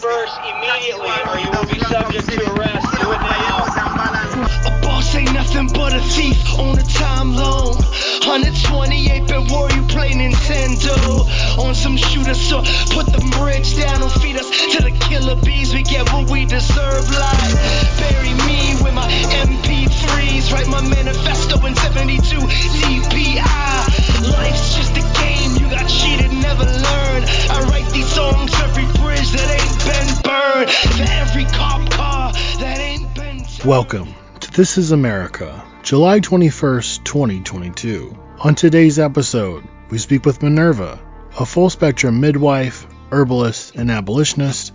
disperse immediately or you will be subject to arrest. Do it now. A boss ain't nothing but a thief on a time loan. 128 bit war, you play Nintendo. On some shooter, so put the bridge down and feed us to the killer bees. We get what we deserve. Like, bury me with my MP3s. Write my manifesto in 72 CPI. Life's just a game, you got cheated, never learn. I write these songs every bridge that ain't Welcome to This is America, July 21st, 2022. On today's episode, we speak with Minerva, a full spectrum midwife, herbalist, and abolitionist,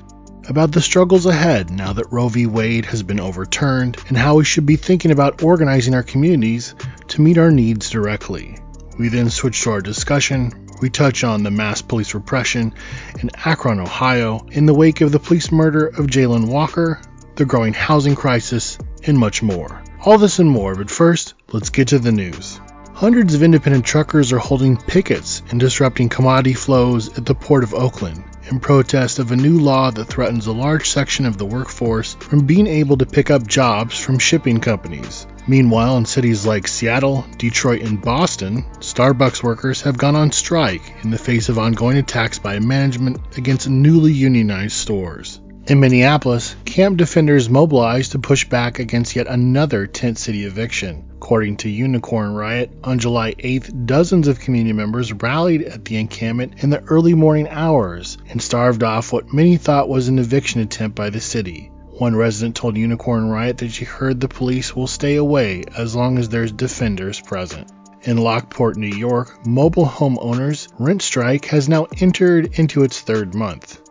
about the struggles ahead now that Roe v. Wade has been overturned and how we should be thinking about organizing our communities to meet our needs directly. We then switch to our discussion. We touch on the mass police repression in Akron, Ohio, in the wake of the police murder of Jayland Walker, the growing housing crisis, and much more. All this and more, but first, let's get to the news. Hundreds of independent truckers are holding pickets and disrupting commodity flows at the Port of Oakland in protest of a new law that threatens a large section of the workforce from being able to pick up jobs from shipping companies. Meanwhile, in cities like Seattle, Detroit, and Boston, Starbucks workers have gone on strike in the face of ongoing attacks by management against newly unionized stores. In Minneapolis, camp defenders mobilized to push back against yet another tent city eviction. According to Unicorn Riot, on July 8th, dozens of community members rallied at the encampment in the early morning hours and starved off what many thought was an eviction attempt by the city. One resident told Unicorn Riot that she heard the police will stay away as long as there's defenders present. In Lockport, New York, mobile home owners' rent strike has now entered into its third month.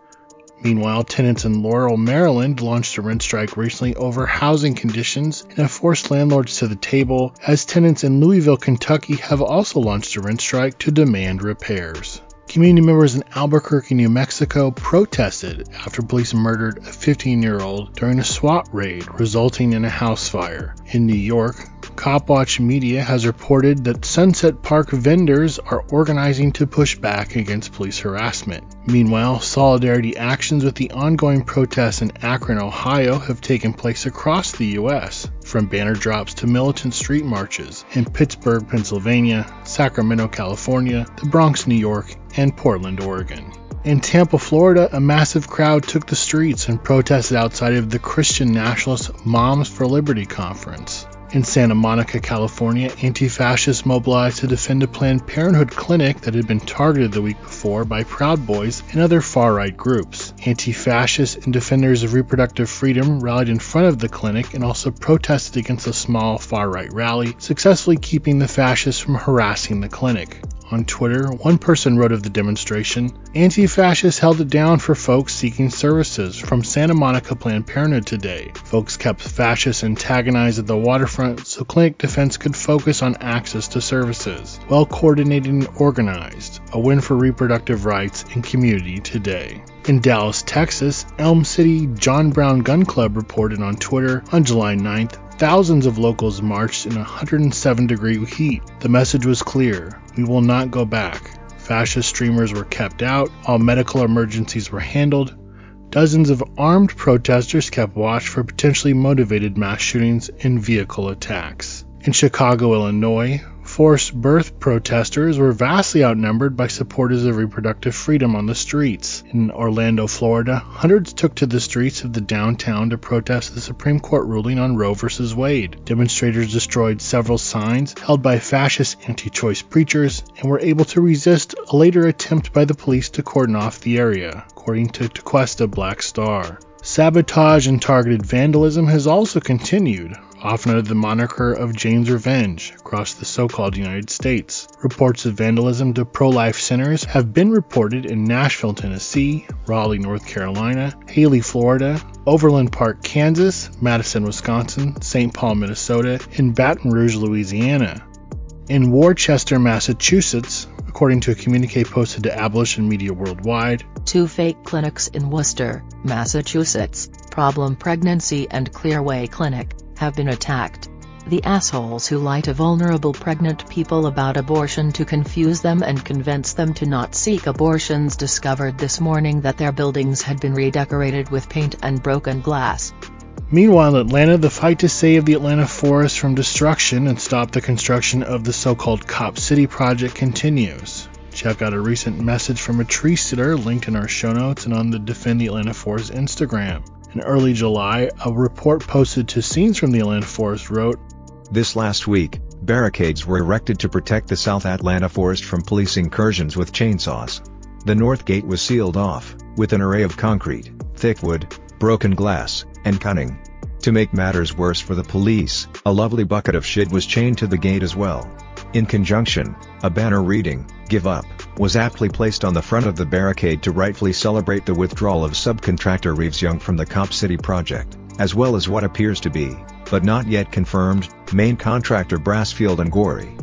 Meanwhile, tenants in Laurel, Maryland launched a rent strike recently over housing conditions and have forced landlords to the table, as tenants in Louisville, Kentucky have also launched a rent strike to demand repairs. Community members in Albuquerque, New Mexico protested after police murdered a 15 year old during a SWAT raid, resulting in a house fire. In New York, Copwatch Media has reported that Sunset Park vendors are organizing to push back against police harassment. Meanwhile, solidarity actions with the ongoing protests in Akron, Ohio have taken place across the U.S., from banner drops to militant street marches in Pittsburgh, Pennsylvania, Sacramento, California, the Bronx, New York, and Portland, Oregon. In Tampa, Florida, a massive crowd took the streets and protested outside of the Christian nationalist Moms for Liberty conference. In Santa Monica, California, anti fascists mobilized to defend a Planned Parenthood clinic that had been targeted the week before by Proud Boys and other far right groups. Anti fascists and defenders of reproductive freedom rallied in front of the clinic and also protested against a small far right rally, successfully keeping the fascists from harassing the clinic. On Twitter, one person wrote of the demonstration Anti fascists held it down for folks seeking services from Santa Monica Planned Parenthood today. Folks kept fascists antagonized at the waterfront so clinic defense could focus on access to services. Well coordinated and organized. A win for reproductive rights and community today. In Dallas, Texas, Elm City John Brown Gun Club reported on Twitter on July 9th Thousands of locals marched in 107 degree heat. The message was clear we will not go back. Fascist streamers were kept out, all medical emergencies were handled. Dozens of armed protesters kept watch for potentially motivated mass shootings and vehicle attacks. In Chicago, Illinois, forced birth protesters were vastly outnumbered by supporters of reproductive freedom on the streets. In Orlando, Florida, hundreds took to the streets of the downtown to protest the Supreme Court ruling on Roe v. Wade. Demonstrators destroyed several signs held by fascist anti choice preachers and were able to resist a later attempt by the police to cordon off the area, according to Tequesta Black Star. Sabotage and targeted vandalism has also continued, often under the moniker of Jane's Revenge, across the so called United States. Reports of vandalism to pro life centers have been reported in Nashville, Tennessee, Raleigh, North Carolina, Hialeah, Florida, Overland Park, Kansas, Madison, Wisconsin, St. Paul, Minnesota, and Baton Rouge, Louisiana. In Worcester, Massachusetts, according to a communique posted to Abolition Media Worldwide. Two fake clinics in Worcester, Massachusetts, Problem Pregnancy and Clearway Clinic, have been attacked. The assholes who lie to vulnerable pregnant people about abortion to confuse them and convince them to not seek abortions discovered this morning that their buildings had been redecorated with paint and broken glass. Meanwhile, Atlanta, the fight to save the Atlanta forest from destruction and stop the construction of the so called Cop City project continues. Check out a recent message from a tree sitter linked in our show notes and on the Defend the Atlanta Forest Instagram. In early July, a report posted to Scenes from the Atlanta Forest wrote, this last week, barricades were erected to protect the South Atlanta forest from police incursions with chainsaws. The north gate was sealed off, with an array of concrete, thick wood, broken glass, and cunning. To make matters worse for the police, a lovely bucket of shit was chained to the gate as well. In conjunction, a banner reading, Give Up, was aptly placed on the front of the barricade to rightfully celebrate the withdrawal of subcontractor Reeves Young from the Cop City project, as well as what appears to be, but not yet confirmed, main contractor Brasfield and Gorrie.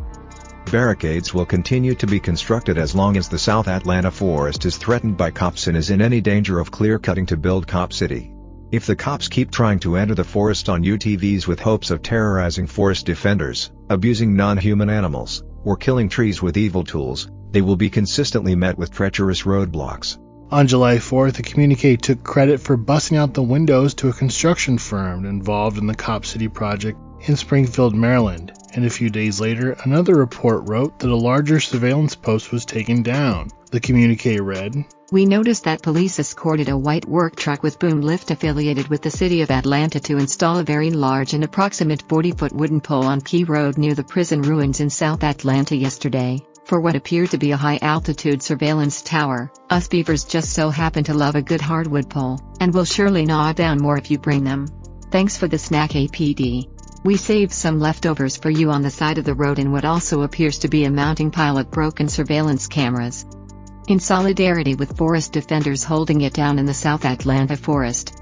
Barricades will continue to be constructed as long as the South Atlanta forest is threatened by cops and is in any danger of clear cutting to build Cop City. If the cops keep trying to enter the forest on UTVs with hopes of terrorizing forest defenders, abusing non-human animals, or killing trees with evil tools, they will be consistently met with treacherous roadblocks. On July 4th, a communique took credit for busting out the windows to a construction firm involved in the Cop City project in Springfield, Maryland. And a few days later, another report wrote that a larger surveillance post was taken down. The communique read We noticed that police escorted a white work truck with boom lift affiliated with the city of Atlanta to install a very large and approximate 40 foot wooden pole on Key Road near the prison ruins in South Atlanta yesterday for what appeared to be a high altitude surveillance tower. Us beavers just so happen to love a good hardwood pole, and will surely gnaw down more if you bring them. Thanks for the snack APD. We saved some leftovers for you on the side of the road in what also appears to be a mounting pile of broken surveillance cameras. In solidarity with forest defenders holding it down in the South Atlanta forest.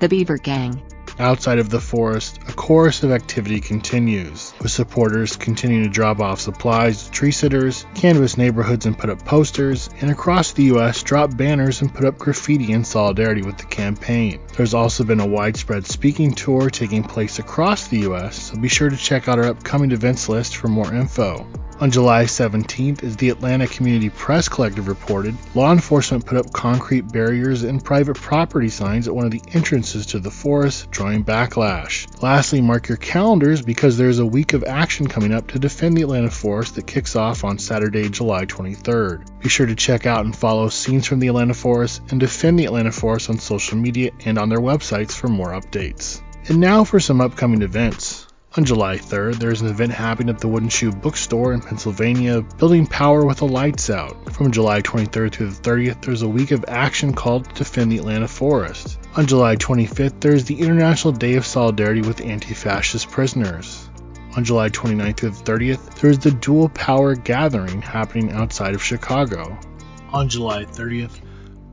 The Beaver Gang. Outside of the forest, a chorus of activity continues, with supporters continuing to drop off supplies to tree sitters, canvass neighborhoods and put up posters, and across the U.S. drop banners and put up graffiti in solidarity with the campaign. There's also been a widespread speaking tour taking place across the U.S., so be sure to check out our upcoming events list for more info. On July 17th, as the Atlanta Community Press Collective reported, law enforcement put up concrete barriers and private property signs at one of the entrances to the forest, drawing backlash. Lastly, mark your calendars because there is a week of action coming up to defend the Atlanta forest that kicks off on Saturday, July 23rd. Be sure to check out and follow Scenes from the Atlanta Forest and Defend the Atlanta Forest on social media and on their websites for more updates. And now for some upcoming events. On July 3rd, there is an event happening at the Wooden Shoe Bookstore in Pennsylvania, Building Power with the Lights Out. From July 23rd through the 30th, there's a week of action called Defend the Atlanta Forest. On July 25th, there is the International Day of Solidarity with Anti Fascist Prisoners. On July 29th through the 30th, there is the Dual Power Gathering happening outside of Chicago. On July 30th,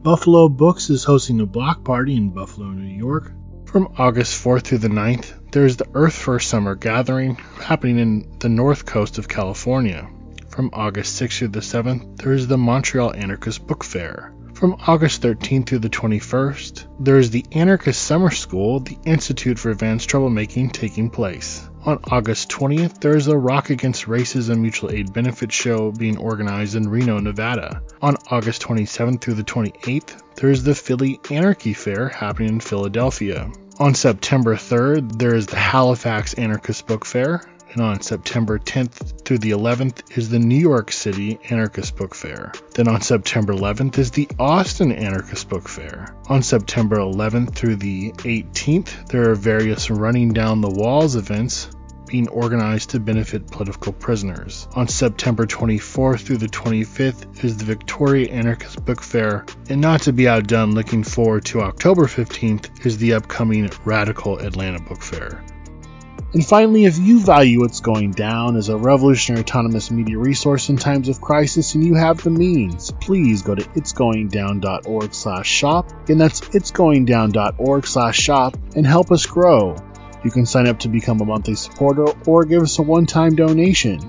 Buffalo Books is hosting a block party in Buffalo, New York. From August 4th through the 9th, there is the Earth First Summer Gathering happening in the north coast of California. From August 6th through the 7th, there is the Montreal Anarchist Book Fair. From August 13th through the 21st, there is the Anarchist Summer School, the Institute for Advanced Troublemaking, taking place. On August 20th, there is a Rock Against Racism Mutual Aid Benefit Show being organized in Reno, Nevada. On August 27th through the 28th, there is the Philly Anarchy Fair happening in Philadelphia. On September 3rd, there is the Halifax Anarchist Book Fair, and on September 10th through the 11th is the New York City Anarchist Book Fair. Then on September 11th is the Austin Anarchist Book Fair. On September 11th through the 18th, there are various Running Down the Walls events being organized to benefit political prisoners. On September 24th through the 25th is the Victoria Anarchist Book Fair, and not to be outdone, looking forward to October 15th is the upcoming Radical Atlanta Book Fair. And finally, if you value what's Going Down as a revolutionary autonomous media resource in times of crisis and you have the means, please go to itsgoingdown.org slash shop. And that's itsgoingdown.org slash shop and help us grow. You can sign up to become a monthly supporter or give us a one time donation.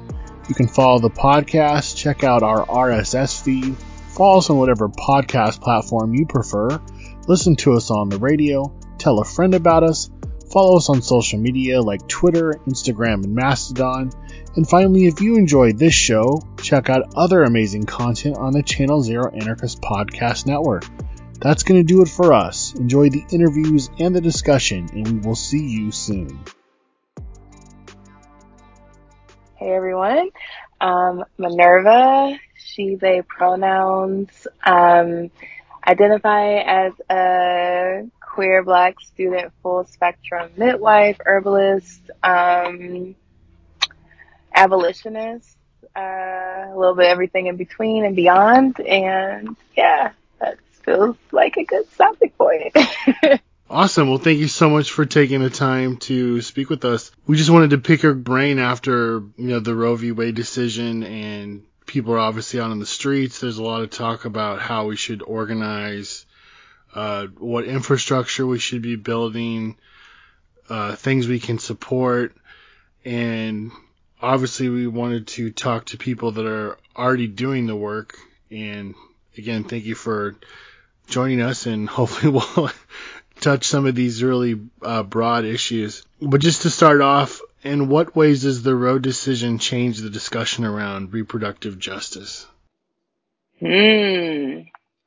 You can follow the podcast, check out our RSS feed, follow us on whatever podcast platform you prefer, listen to us on the radio, tell a friend about us, Follow us on social media like Twitter, Instagram, and Mastodon. And finally, if you enjoyed this show, check out other amazing content on the Channel Zero Anarchist Podcast Network. That's going to do it for us. Enjoy the interviews and the discussion, and we will see you soon. Hey everyone, um, Minerva, she, they pronouns, um, identify as a queer black student full spectrum midwife, herbalist, um, abolitionist, uh, a little bit everything in between and beyond. And yeah, feels like a good stopping point. Awesome. Well, thank you so much for taking the time to speak with us. We just wanted to pick your brain after, you know, the Roe v. Wade decision and people are obviously out on the streets. There's a lot of talk about how we should organize, uh, what infrastructure we should be building, uh, things we can support. And obviously we wanted to talk to people that are already doing the work. And again, thank you for joining us and hopefully we'll touch some of these really uh, broad issues. But just to start off, in what ways does the Roe decision change the discussion around reproductive justice? Hmm.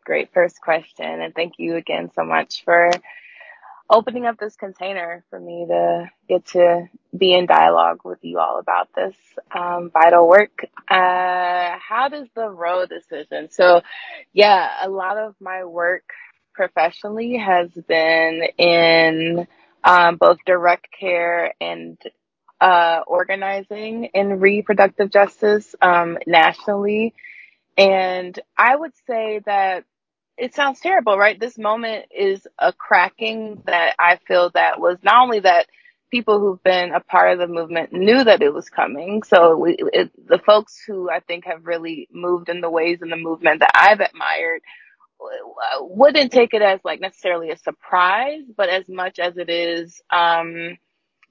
Great first question. And thank you again so much for opening up this container for me to get to be in dialogue with you all about this um, vital work. Uh, how does the Roe decision? So, yeah, a lot of my work professionally has been in um, both direct care and uh, organizing in reproductive justice um, nationally. And I would say that it sounds terrible, right? This moment is a cracking that I feel that was not only that people who've been a part of the movement knew that it was coming. So we, it, the folks who I think have really moved in the ways in the movement that I've admired wouldn't take it as like necessarily a surprise, but as much as it is, um,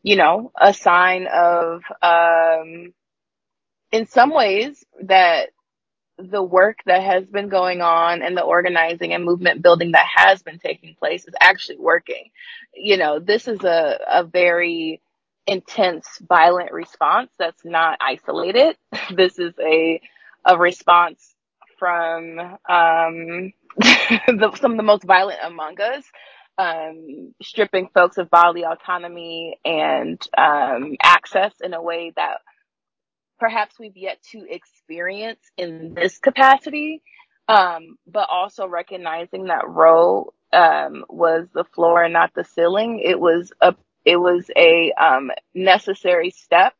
you know, a sign of, um, in some ways that the work that has been going on and the organizing and movement building that has been taking place is actually working. You know, this is a, a very intense, violent response that's not isolated. This is a, a response from, um, the, some of the most violent among us, um, stripping folks of bodily autonomy and um, access in a way that perhaps we've yet to experience in this capacity. Um, but also recognizing that Roe um, was the floor and not the ceiling. It was a it was a um, necessary step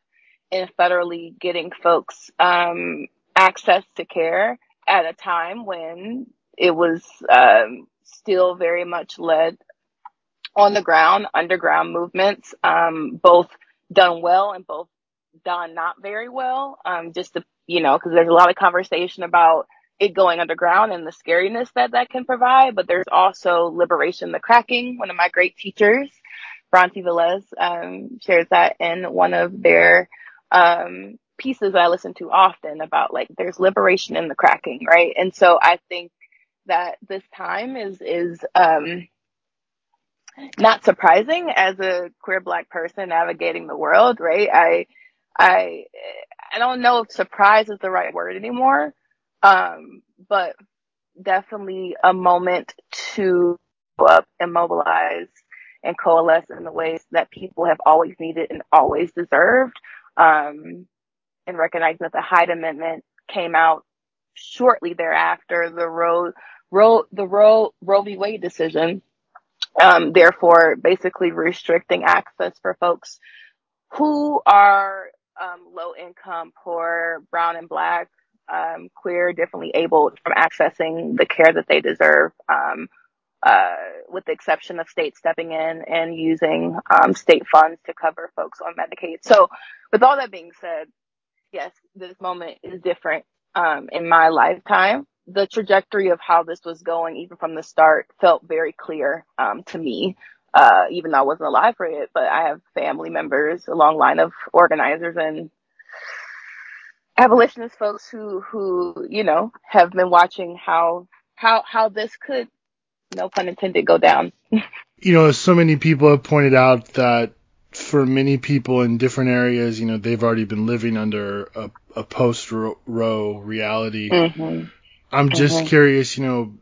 in federally getting folks um, access to care at a time when it was um, still very much led on the ground, underground movements, um, both done well and both done not very well. Um, just to, you know, cause there's a lot of conversation about it going underground and the scariness that that can provide, but there's also liberation, the cracking. One of my great teachers, Bronte Velez, um, shares that in one of their, um, pieces I listen to often about like there's liberation in the cracking, right? And so I think that this time is is um, not surprising as a queer black person navigating the world, right? I I I don't know if surprise is the right word anymore, um, but definitely a moment to up and mobilize and coalesce in the ways that people have always needed and always deserved. Um, and recognizing that the Hyde Amendment came out shortly thereafter, the Roe Roe, the Roe, Roe v. Wade decision, um, therefore basically restricting access for folks who are um, low income, poor, brown and black, um, queer, differently abled from accessing the care that they deserve. Um, uh, with the exception of states stepping in and using um, state funds to cover folks on Medicaid. So, with all that being said, yes, this moment is different um, in my lifetime the trajectory of how this was going, even from the start, felt very clear um, to me. Uh, even though I wasn't alive for it, but I have family members, a long line of organizers and abolitionist folks who, who, you know, have been watching how, how, how this could no pun intended, go down. you know, so many people have pointed out that for many people in different areas, you know, they've already been living under a, a post Roe reality. Mm-hmm. I'm just Mm-hmm. curious, you know,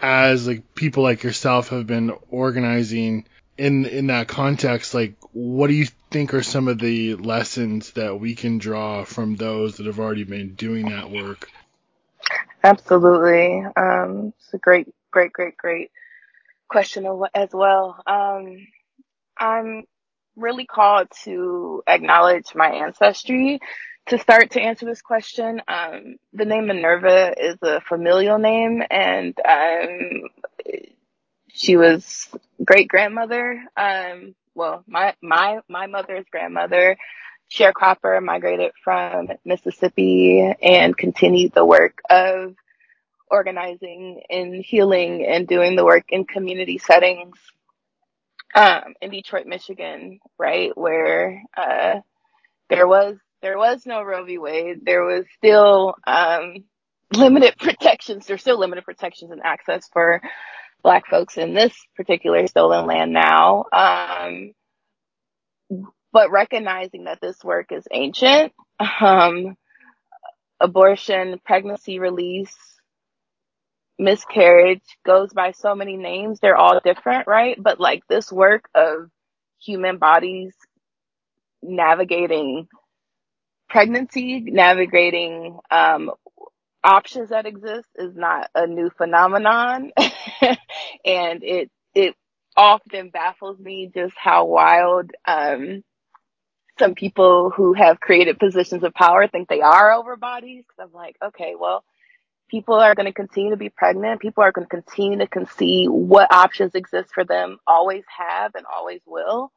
as like people like yourself have been organizing in in that context, like what do you think are some of the lessons that we can draw from those that have already been doing that work? Absolutely. Um, it's a great, great, great, great question as well. Um, I'm really called to acknowledge my ancestry to start to answer this question. Um, the name Minerva is a familial name and, um, she was great grandmother. Um, well, my, my, my mother's grandmother, sharecropper, migrated from Mississippi and continued the work of organizing and healing and doing the work in community settings um, in Detroit, Michigan, right, where uh, there was there was no Roe v. Wade. There was still um, limited protections. There's still limited protections and access for Black folks in this particular stolen land now. Um, but recognizing that this work is ancient, um, abortion, pregnancy release, miscarriage goes by so many names. They're all different, right? But like this work of human bodies navigating pregnancy, navigating um, options that exist is not a new phenomenon. and it, it often baffles me just how wild, um, some people who have created positions of power think they are over bodies. Cause I'm like, okay, well, people are going to continue to be pregnant. People are going to continue to concede what options exist for them, always have and always will.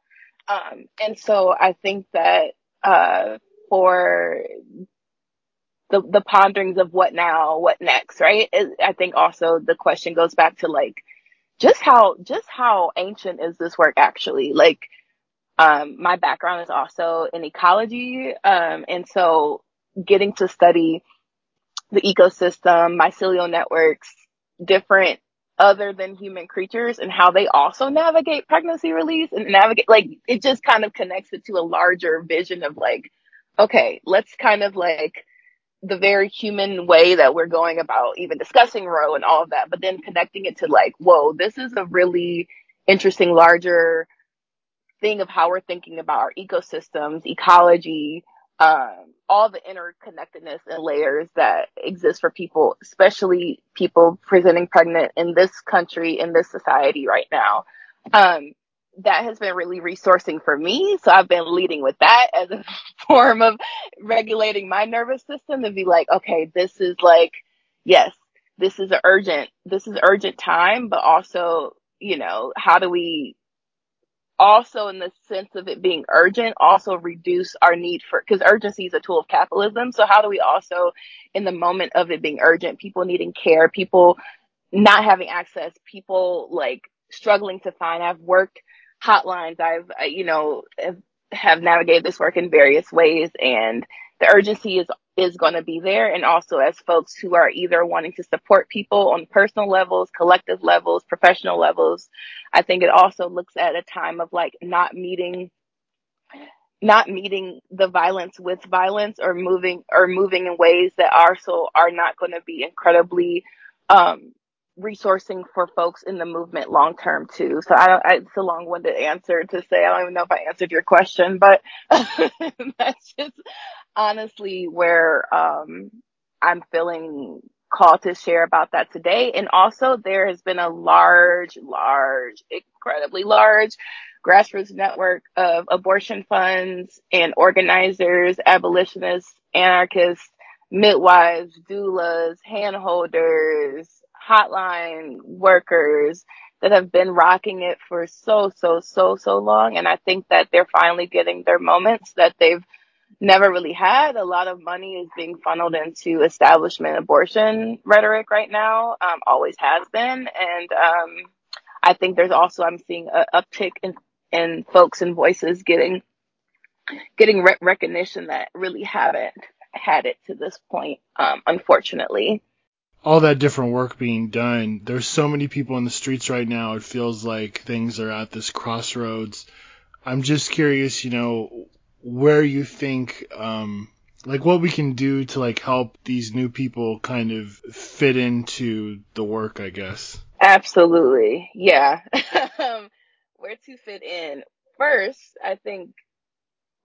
Um, and so I think that, uh, for the, the ponderings of what now, what next, right? I think also the question goes back to like, just how, just how ancient is this work actually? Like, um, my background is also in ecology. Um, and so getting to study the ecosystem, mycelial networks, different other than human creatures and how they also navigate pregnancy release and navigate, like, it just kind of connects it to a larger vision of like, okay, let's kind of like the very human way that we're going about even discussing Roe and all of that, but then connecting it to like, whoa, this is a really interesting, larger thing of how we're thinking about our ecosystems, ecology, um, all the interconnectedness and layers that exist for people, especially people presenting pregnant in this country, in this society right now. Um, that has been really resourcing for me. So I've been leading with that as a form of regulating my nervous system and be like, okay, this is like, yes, this is an urgent, this is urgent time, but also, you know, how do we also in the sense of it being urgent, also reduce our need for, because urgency is a tool of capitalism. So how do we also, in the moment of it being urgent, people needing care, people not having access, people like struggling to find, I've worked hotlines, I've, you know, have, have navigated this work in various ways and the urgency is is going to be there. And also as folks who are either wanting to support people on personal levels collective levels professional levels i think it also looks at a time of like not meeting not meeting the violence with violence or moving or moving in ways that are so are not going to be incredibly um resourcing for folks in the movement long term too. So I don't, I, it's a long winded answer to say, I don't even know if I answered your question, but that's just honestly where, um, I'm feeling called to share about that today. And also there has been a large, large, incredibly large grassroots network of abortion funds and organizers, abolitionists, anarchists, midwives, doulas, handholders, hotline workers that have been rocking it for so, so, so, so long. And I think that they're finally getting their moments that they've never really had. A lot of money is being funneled into establishment abortion rhetoric right now, um, always has been. And, um, I think there's also, I'm seeing an uptick in, in folks and voices getting, getting re- recognition that really haven't had it to this point, um, unfortunately. All that different work being done. There's so many people in the streets right now. It feels like things are at this crossroads. I'm just curious, you know, where you think, um, like what we can do to like help these new people kind of fit into the work, I guess. Absolutely. Yeah. Um, where to fit in. First, I think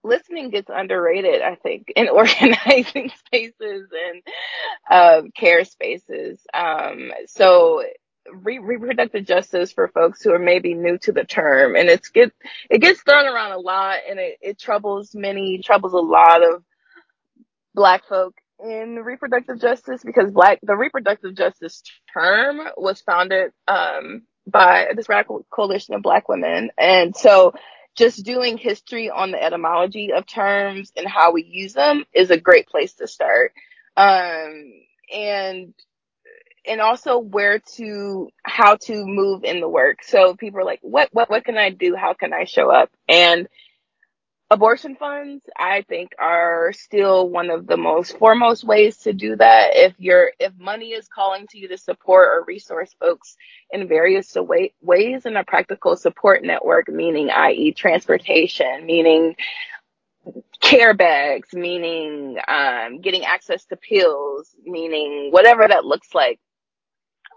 listening gets underrated, I think, in organizing spaces and um, care spaces. Um, so re- reproductive justice for folks who are maybe new to the term. And it's get it gets thrown around a lot and it, it troubles many troubles a lot of black folk in reproductive justice because black the reproductive justice term was founded um, by this radical coalition of black women. And so just doing history on the etymology of terms and how we use them is a great place to start um, and and also where to how to move in the work. So people are like what what what can i do? How can i show up? And abortion funds i think are still one of the most foremost ways to do that. If you're if money is calling to you to support or resource folks in various way, ways in a practical support network meaning i.e transportation meaning care bags meaning um, getting access to pills meaning whatever that looks like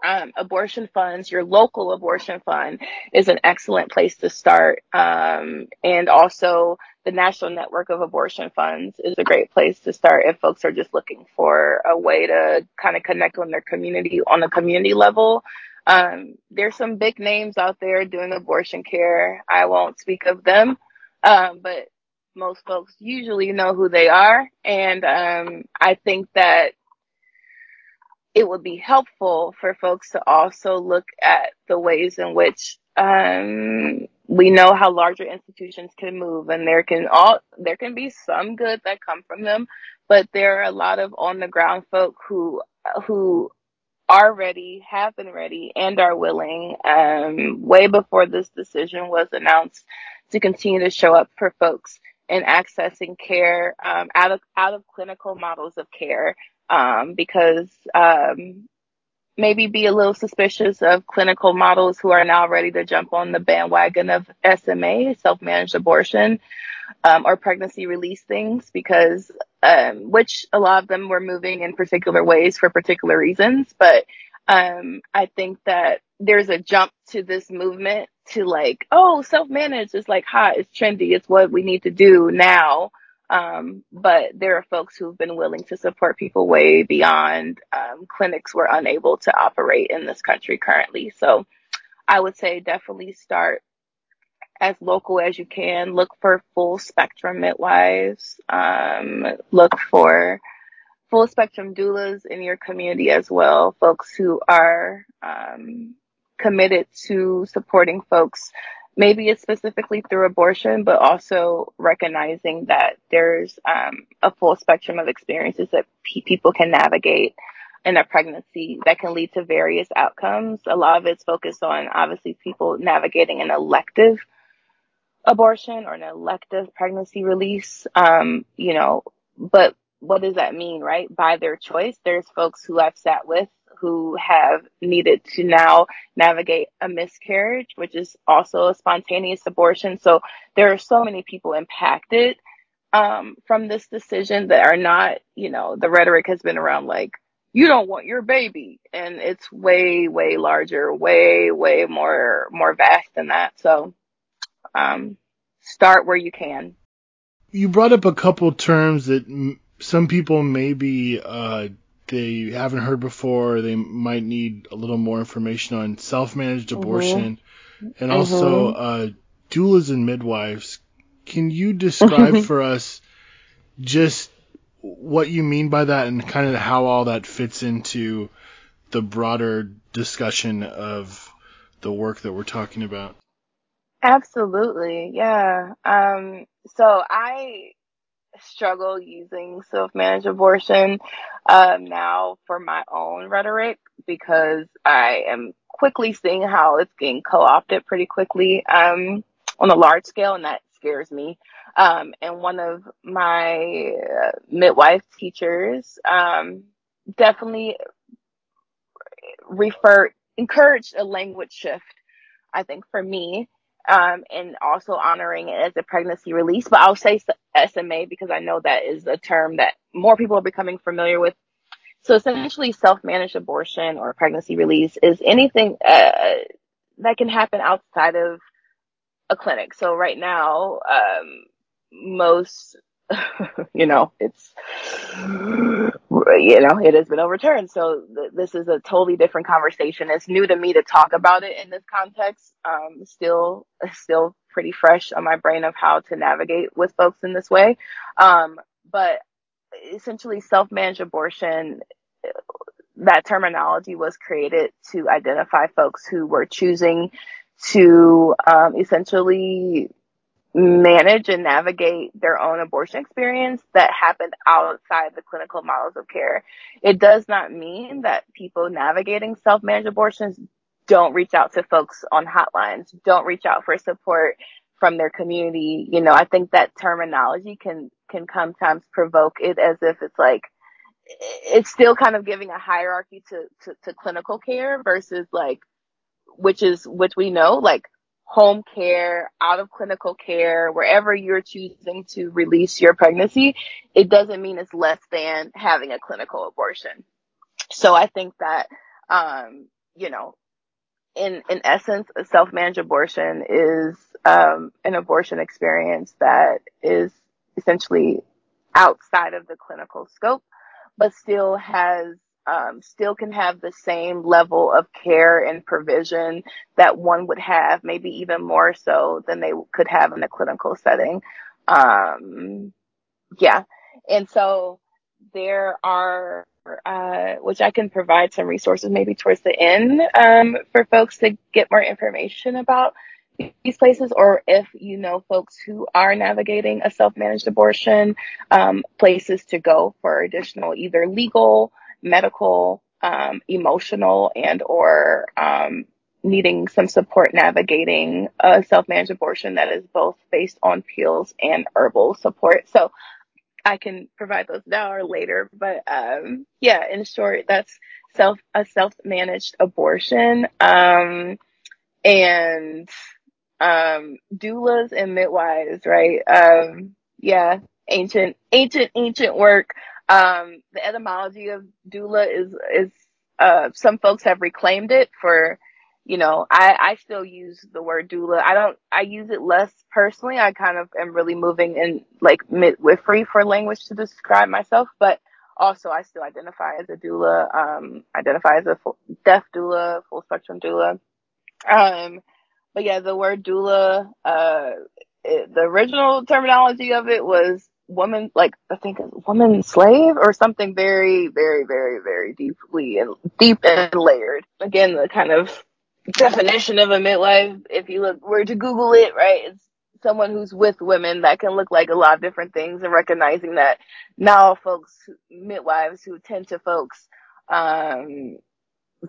um, abortion funds, your local abortion fund is an excellent place to start. Um, and also the National Network of Abortion Funds is a great place to start if folks are just looking for a way to kind of connect on their community on a community level. Um, there's some big names out there doing abortion care. I won't speak of them, um, but most folks usually know who they are. And um, I think that it would be helpful for folks to also look at the ways in which um, we know how larger institutions can move and there can all there can be some good that come from them but there are a lot of on the ground folk who who are ready have been ready and are willing um, way before this decision was announced to continue to show up for folks in accessing care um, out of out of clinical models of care um, because um, maybe be a little suspicious of clinical models who are now ready to jump on the bandwagon of SMA, self-managed abortion, um, or pregnancy release things because, um, which a lot of them were moving in particular ways for particular reasons. But, um, I think that there's a jump to this movement to like, oh, self-managed is like hot, it's trendy, it's what we need to do now. Um, but there are folks who've been willing to support people way beyond um, clinics were unable to operate in this country currently. So I would say definitely start as local as you can. Look for full spectrum midwives. Um, look for full spectrum doulas in your community as well. Folks who are um, committed to supporting folks maybe it's specifically through abortion, but also recognizing that there's um, a full spectrum of experiences that pe- people can navigate in a pregnancy that can lead to various outcomes. A lot of it's focused on obviously people navigating an elective abortion or an elective pregnancy release. Um, you know, but what does that mean, right? By their choice, there's folks who I've sat with who have needed to now navigate a miscarriage, which is also a spontaneous abortion. So there are so many people impacted um, from this decision that are not, you know, the rhetoric has been around like, you don't want your baby. And it's way, way larger, way, way more, more vast than that. So, um, start where you can. You brought up a couple terms that m- some people maybe, uh, they haven't heard before. They might need a little more information on self-managed mm-hmm. abortion mm-hmm. and also mm-hmm. uh, doulas and midwives. Can you describe for us just what you mean by that and kind of how all that fits into the broader discussion of the work that we're talking about? Absolutely. Yeah. Um, so I struggle using self-managed abortion um, now for my own rhetoric because I am quickly seeing how it's getting co-opted pretty quickly um, on a large scale, and that scares me. Um, and one of my uh, midwife teachers um, definitely refer encouraged a language shift. I think for me, um, and also honoring it as a pregnancy release. But I'll say SMA because I know that is a term that more people are becoming familiar with. So essentially, self-managed abortion or pregnancy release is anything uh, that can happen outside of a clinic. So right now, um, most you know, it's, you know, it has been overturned. So th- this is a totally different conversation. It's new to me to talk about it in this context. Um, still, still pretty fresh on my brain of how to navigate with folks in this way. Um, but essentially self-managed abortion, that terminology was created to identify folks who were choosing to, um, essentially manage and navigate their own abortion experience that happened outside the clinical models of care. It does not mean that people navigating self-managed abortions don't reach out to folks on hotlines, don't reach out for support from their community. You know, I think that terminology can, can sometimes provoke it as if it's like, it's still kind of giving a hierarchy to, to, to clinical care versus like, which is, which we know, like home care, out of clinical care, wherever you're choosing to release your pregnancy, it doesn't mean it's less than having a clinical abortion. So I think that, um, you know, in, in essence, a self-managed abortion is, um, an abortion experience that is essentially outside of the clinical scope, but still has um, still can have the same level of care and provision that one would have, maybe even more so than they could have in a clinical setting. Um, yeah. And so there are, uh, which I can provide some resources maybe towards the end, um, for folks to get more information about these places, or if you know folks who are navigating a self-managed abortion, um, places to go for additional either legal, medical, um, emotional, and or um, needing some support navigating a self-managed abortion that is both based on pills and herbal support. So I can provide those now or later, but um, yeah, in short, that's self a self-managed abortion, um, and um, doulas and midwives, right? Um, yeah, ancient, ancient, ancient work. Um, the etymology of doula is, is, uh, some folks have reclaimed it for, you know, I, I still use the word doula. I don't, I use it less personally. I kind of am really moving in like midwifery for language to describe myself, but also I still identify as a doula, um, identify as a full, deaf doula, full spectrum doula. Um, but yeah, the word doula, uh, it, the original terminology of it was woman, like I think woman slave or something very, very, very, very deeply and deep and layered. Again, the kind of definition of a midwife, if you look, were to Google it, right? It's someone who's with women that can look like a lot of different things and recognizing that now folks, midwives who tend to folks, um,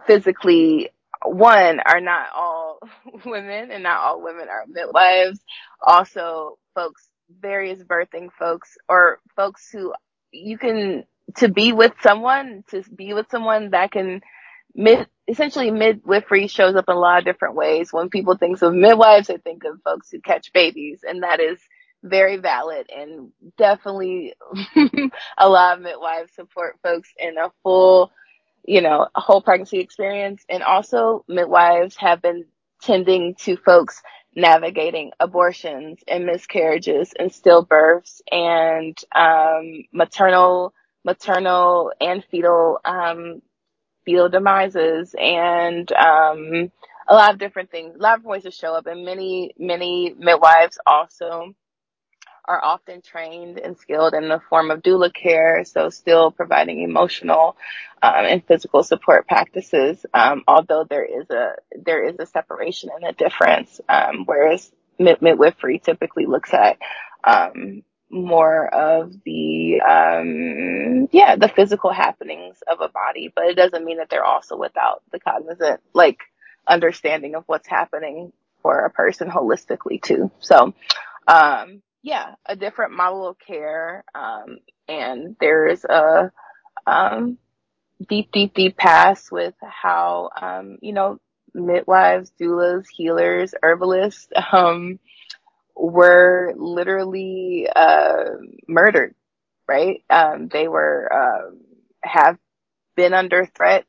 physically one are not all women and not all women are midwives. Also folks, various birthing folks or folks who you can, to be with someone, to be with someone that can mid, essentially midwifery shows up in a lot of different ways. When people think of midwives, they think of folks who catch babies and that is very valid and definitely a lot of midwives support folks in a full you know, a whole pregnancy experience. And also midwives have been tending to folks navigating abortions and miscarriages and stillbirths and, um, maternal, maternal and fetal, um, fetal demises and, um, a lot of different things. A lot of voices show up and many, many midwives also are often trained and skilled in the form of doula care, so still providing emotional um, and physical support practices. Um, although there is a there is a separation and a difference, um, whereas mid- midwifery typically looks at um, more of the um, yeah the physical happenings of a body, but it doesn't mean that they're also without the cognizant like understanding of what's happening for a person holistically too. So um, yeah, a different model of care. Um, and there's a, um, deep, deep, deep past with how, um, you know, midwives, doulas, healers, herbalists, um, were literally, uh, murdered, right? Um, they were, uh, have been under threat,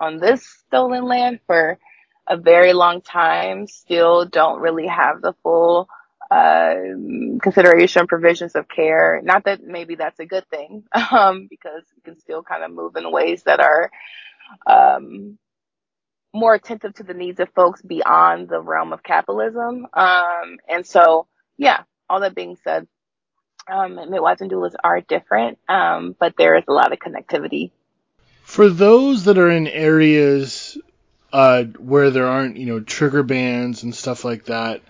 on this stolen land for a very long time, still don't really have the full, uh, consideration provisions of care. Not that maybe that's a good thing, um, because you can still kind of move in ways that are, um, more attentive to the needs of folks beyond the realm of capitalism. Um, and so, yeah, all that being said, um, midwives and doulas are different, um, but there is a lot of connectivity. For those that are in areas uh, where there aren't, you know, trigger bans and stuff like that,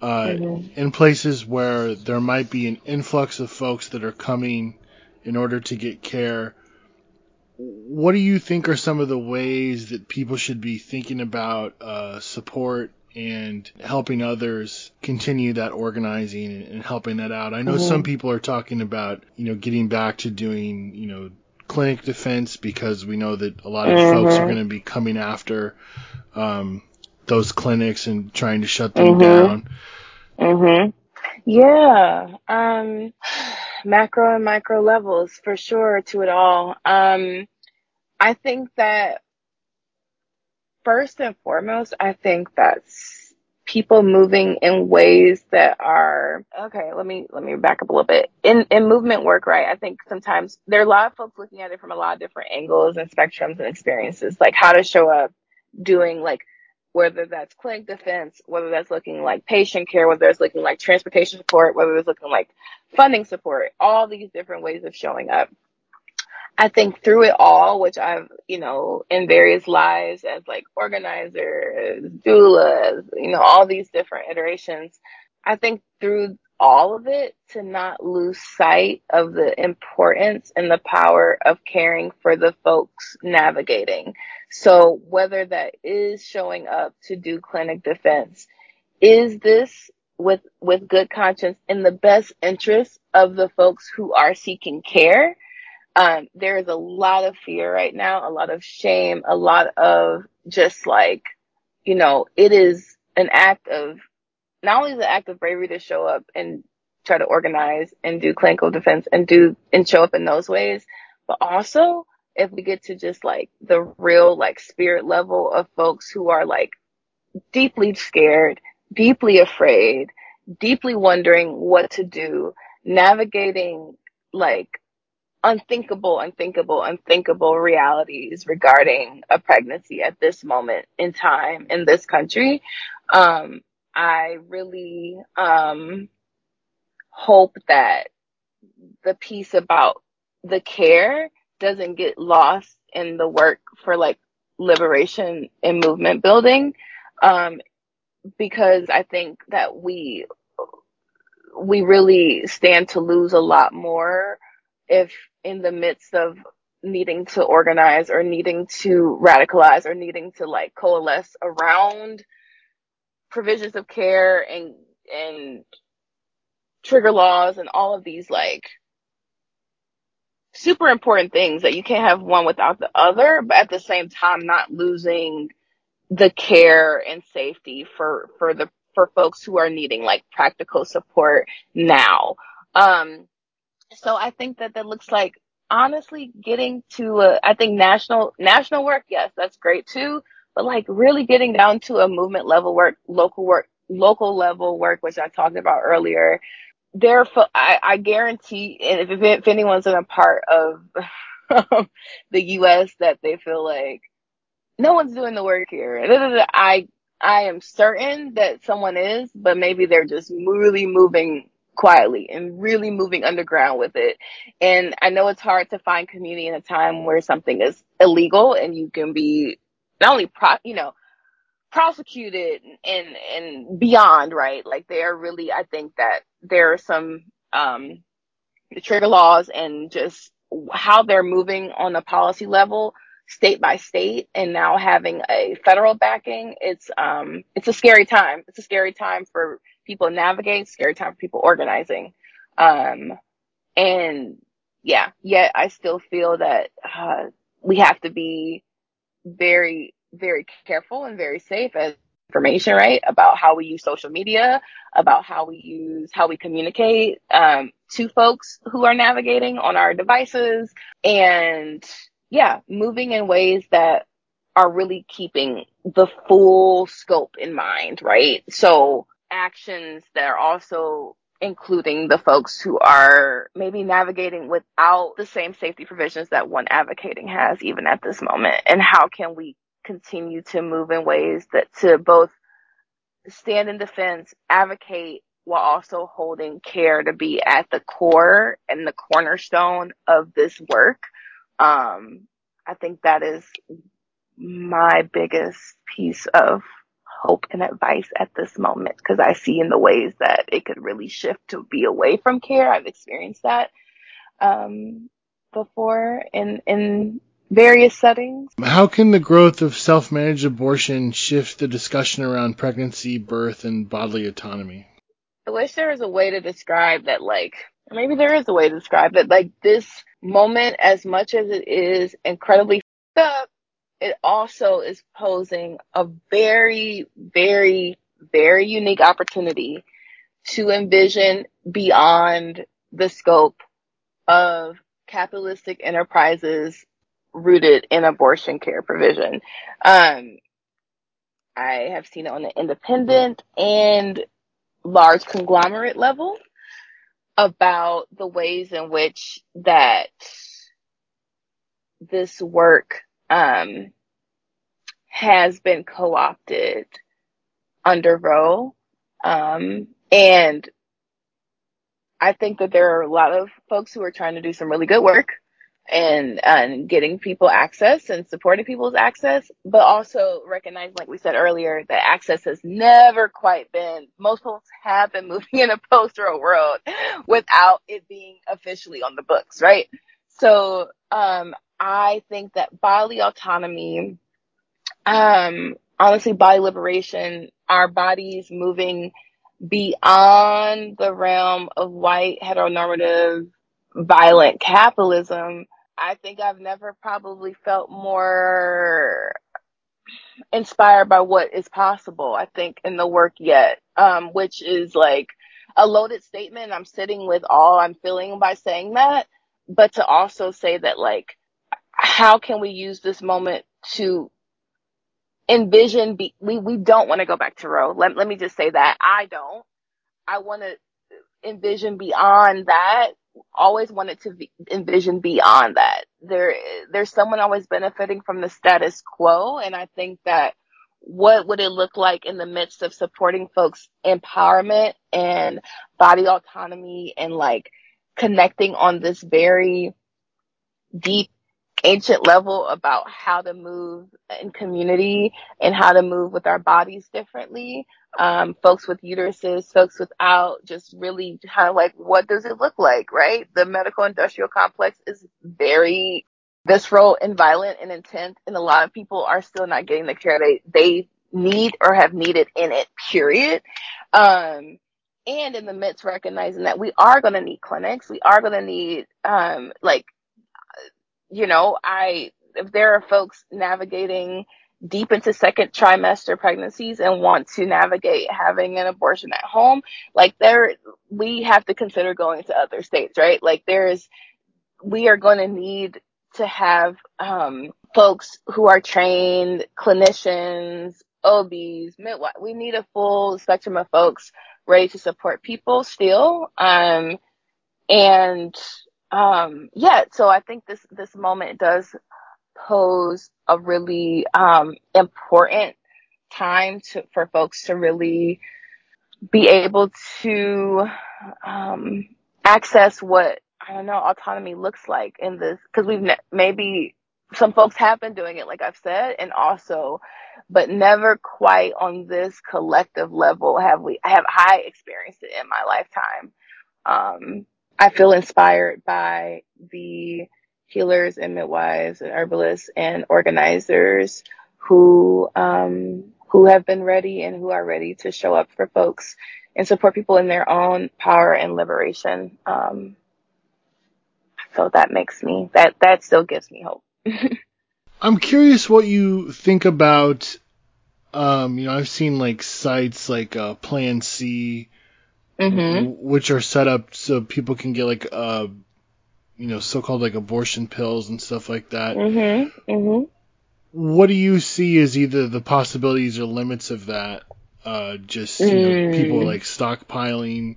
uh, mm-hmm. in places where there might be an influx of folks that are coming in order to get care, what do you think are some of the ways that people should be thinking about uh, support and helping others continue that organizing and, helping that out? I know mm-hmm. some people are talking about, you know, getting back to doing, you know, clinic defense because we know that a lot of mm-hmm. folks are going to be coming after um, those clinics and trying to shut them mm-hmm. down. Mhm. Yeah. Um macro and micro levels for sure to it all. Um I think that first and foremost, I think that's people moving in ways that are okay let me let me back up a little bit in in movement work right i think sometimes there are a lot of folks looking at it from a lot of different angles and spectrums and experiences like how to show up doing like whether that's clinic defense, whether that's looking like patient care, whether it's looking like transportation support, whether it's looking like funding support, all these different ways of showing up. I think through it all, which I've, you know, in various lives as like organizers, as doula, as, you know, all these different iterations, I think through all of it to not lose sight of the importance and the power of caring for the folks navigating. So whether that is showing up to do clinic defense, is this with, with good conscience in the best interest of the folks who are seeking care? Um, there is a lot of fear right now, a lot of shame, a lot of just like, you know, it is an act of not only the act of bravery to show up and try to organize and do clinical defense and do and show up in those ways, but also if we get to just like the real like spirit level of folks who are like deeply scared, deeply afraid, deeply wondering what to do, navigating like unthinkable, unthinkable, unthinkable realities regarding a pregnancy at this moment in time in this country. Um, I really um, hope that the piece about the care doesn't get lost in the work for like liberation and movement building. Um, because I think that we, we really stand to lose a lot more if in the midst of needing to organize or needing to radicalize or needing to like coalesce around provisions of care and and trigger laws and all of these like super important things that you can't have one without the other, but at the same time not losing the care and safety for for the for folks who are needing like practical support now. Um so I think that that looks like honestly getting to a, I think national national work, yes, that's great too but like really getting down to a movement level work, local work, local level work, which I talked about earlier. There, I, I guarantee, and if, if anyone's in a part of the U.S. that they feel like no one's doing the work here, I I am certain that someone is, but maybe they're just really moving quietly and really moving underground with it. And I know it's hard to find community in a time where something is illegal and you can be not only pro, you know, prosecuted and and beyond, right? Like they are really, I think that there are some um the trigger laws and just how they're moving on a policy level state by state and now having a federal backing it's um it's a scary time it's a scary time for people navigating scary time for people organizing um and yeah yet i still feel that uh we have to be very, very careful and very safe as information, right? About how we use social media, about how we use, how we communicate, um, to folks who are navigating on our devices and yeah, moving in ways that are really keeping the full scope in mind, right? So actions that are also including the folks who are maybe navigating without the same safety provisions that one advocating has even at this moment and how can we continue to move in ways that to both stand in defense, advocate while also holding care to be at the core and the cornerstone of this work. Um, I think that is my biggest piece of hope and advice at this moment because I see in the ways that it could really shift to be away from care. I've experienced that um, before in in various settings. How can the growth of self-managed abortion shift the discussion around pregnancy, birth, and bodily autonomy? I wish there was a way to describe that, like, maybe there is a way to describe it, like this moment, as much as it is incredibly up, it also is posing a very, very, very unique opportunity to envision beyond the scope of capitalistic enterprises rooted in abortion care provision. Um, I have seen it on the independent and large conglomerate level about the ways in which that this work um, has been co-opted under Roe. Um, and I think that there are a lot of folks who are trying to do some really good work and, and getting people access and supporting people's access, but also recognizing, like we said earlier, that access has never quite been, most folks have been moving in a post-Roe world without it being officially on the books, right? So, um, I think that bodily autonomy, um, honestly, body liberation, our bodies moving beyond the realm of white heteronormative violent capitalism, I think I've never probably felt more inspired by what is possible, I think, in the work yet, um, which is like a loaded statement. I'm sitting with all I'm feeling by saying that, but to also say that like, how can we use this moment to envision be, we, we don't want to go back to Roe. Let, let me just say that I don't. I want to envision beyond that. Always wanted to be, envision beyond that. There, there's someone always benefiting from the status quo. And I think that what would it look like in the midst of supporting folks empowerment and body autonomy and like connecting on this very deep ancient level about how to move in community and how to move with our bodies differently. Um, folks with uteruses, folks without, just really kind of like, what does it look like, right? The medical industrial complex is very visceral and violent and intense, and a lot of people are still not getting the care they, they need or have needed in it, period. Um, and in the midst recognizing that we are going to need clinics, we are going to need, um, like you know, I, if there are folks navigating deep into second trimester pregnancies and want to navigate having an abortion at home, like there, we have to consider going to other states, right? Like there's, we are going to need to have, um, folks who are trained clinicians, OBs, midwives. We need a full spectrum of folks ready to support people still. Um, and um, yeah, so I think this, this moment does pose a really, um, important time to, for folks to really be able to, um, access what, I don't know, autonomy looks like in this, cause we've ne- maybe some folks have been doing it, like I've said, and also, but never quite on this collective level have we, have I experienced it in my lifetime. Um, I feel inspired by the healers and midwives and herbalists and organizers who um, who have been ready and who are ready to show up for folks and support people in their own power and liberation. Um, so that makes me that that still gives me hope. I'm curious what you think about. Um, you know, I've seen like sites like uh, Plan C, Mm-hmm. which are set up so people can get like uh, you know, so-called like abortion pills and stuff like that. Mm-hmm. Mm-hmm. What do you see as either the possibilities or limits of that? Uh, just you know, Mm. people like stockpiling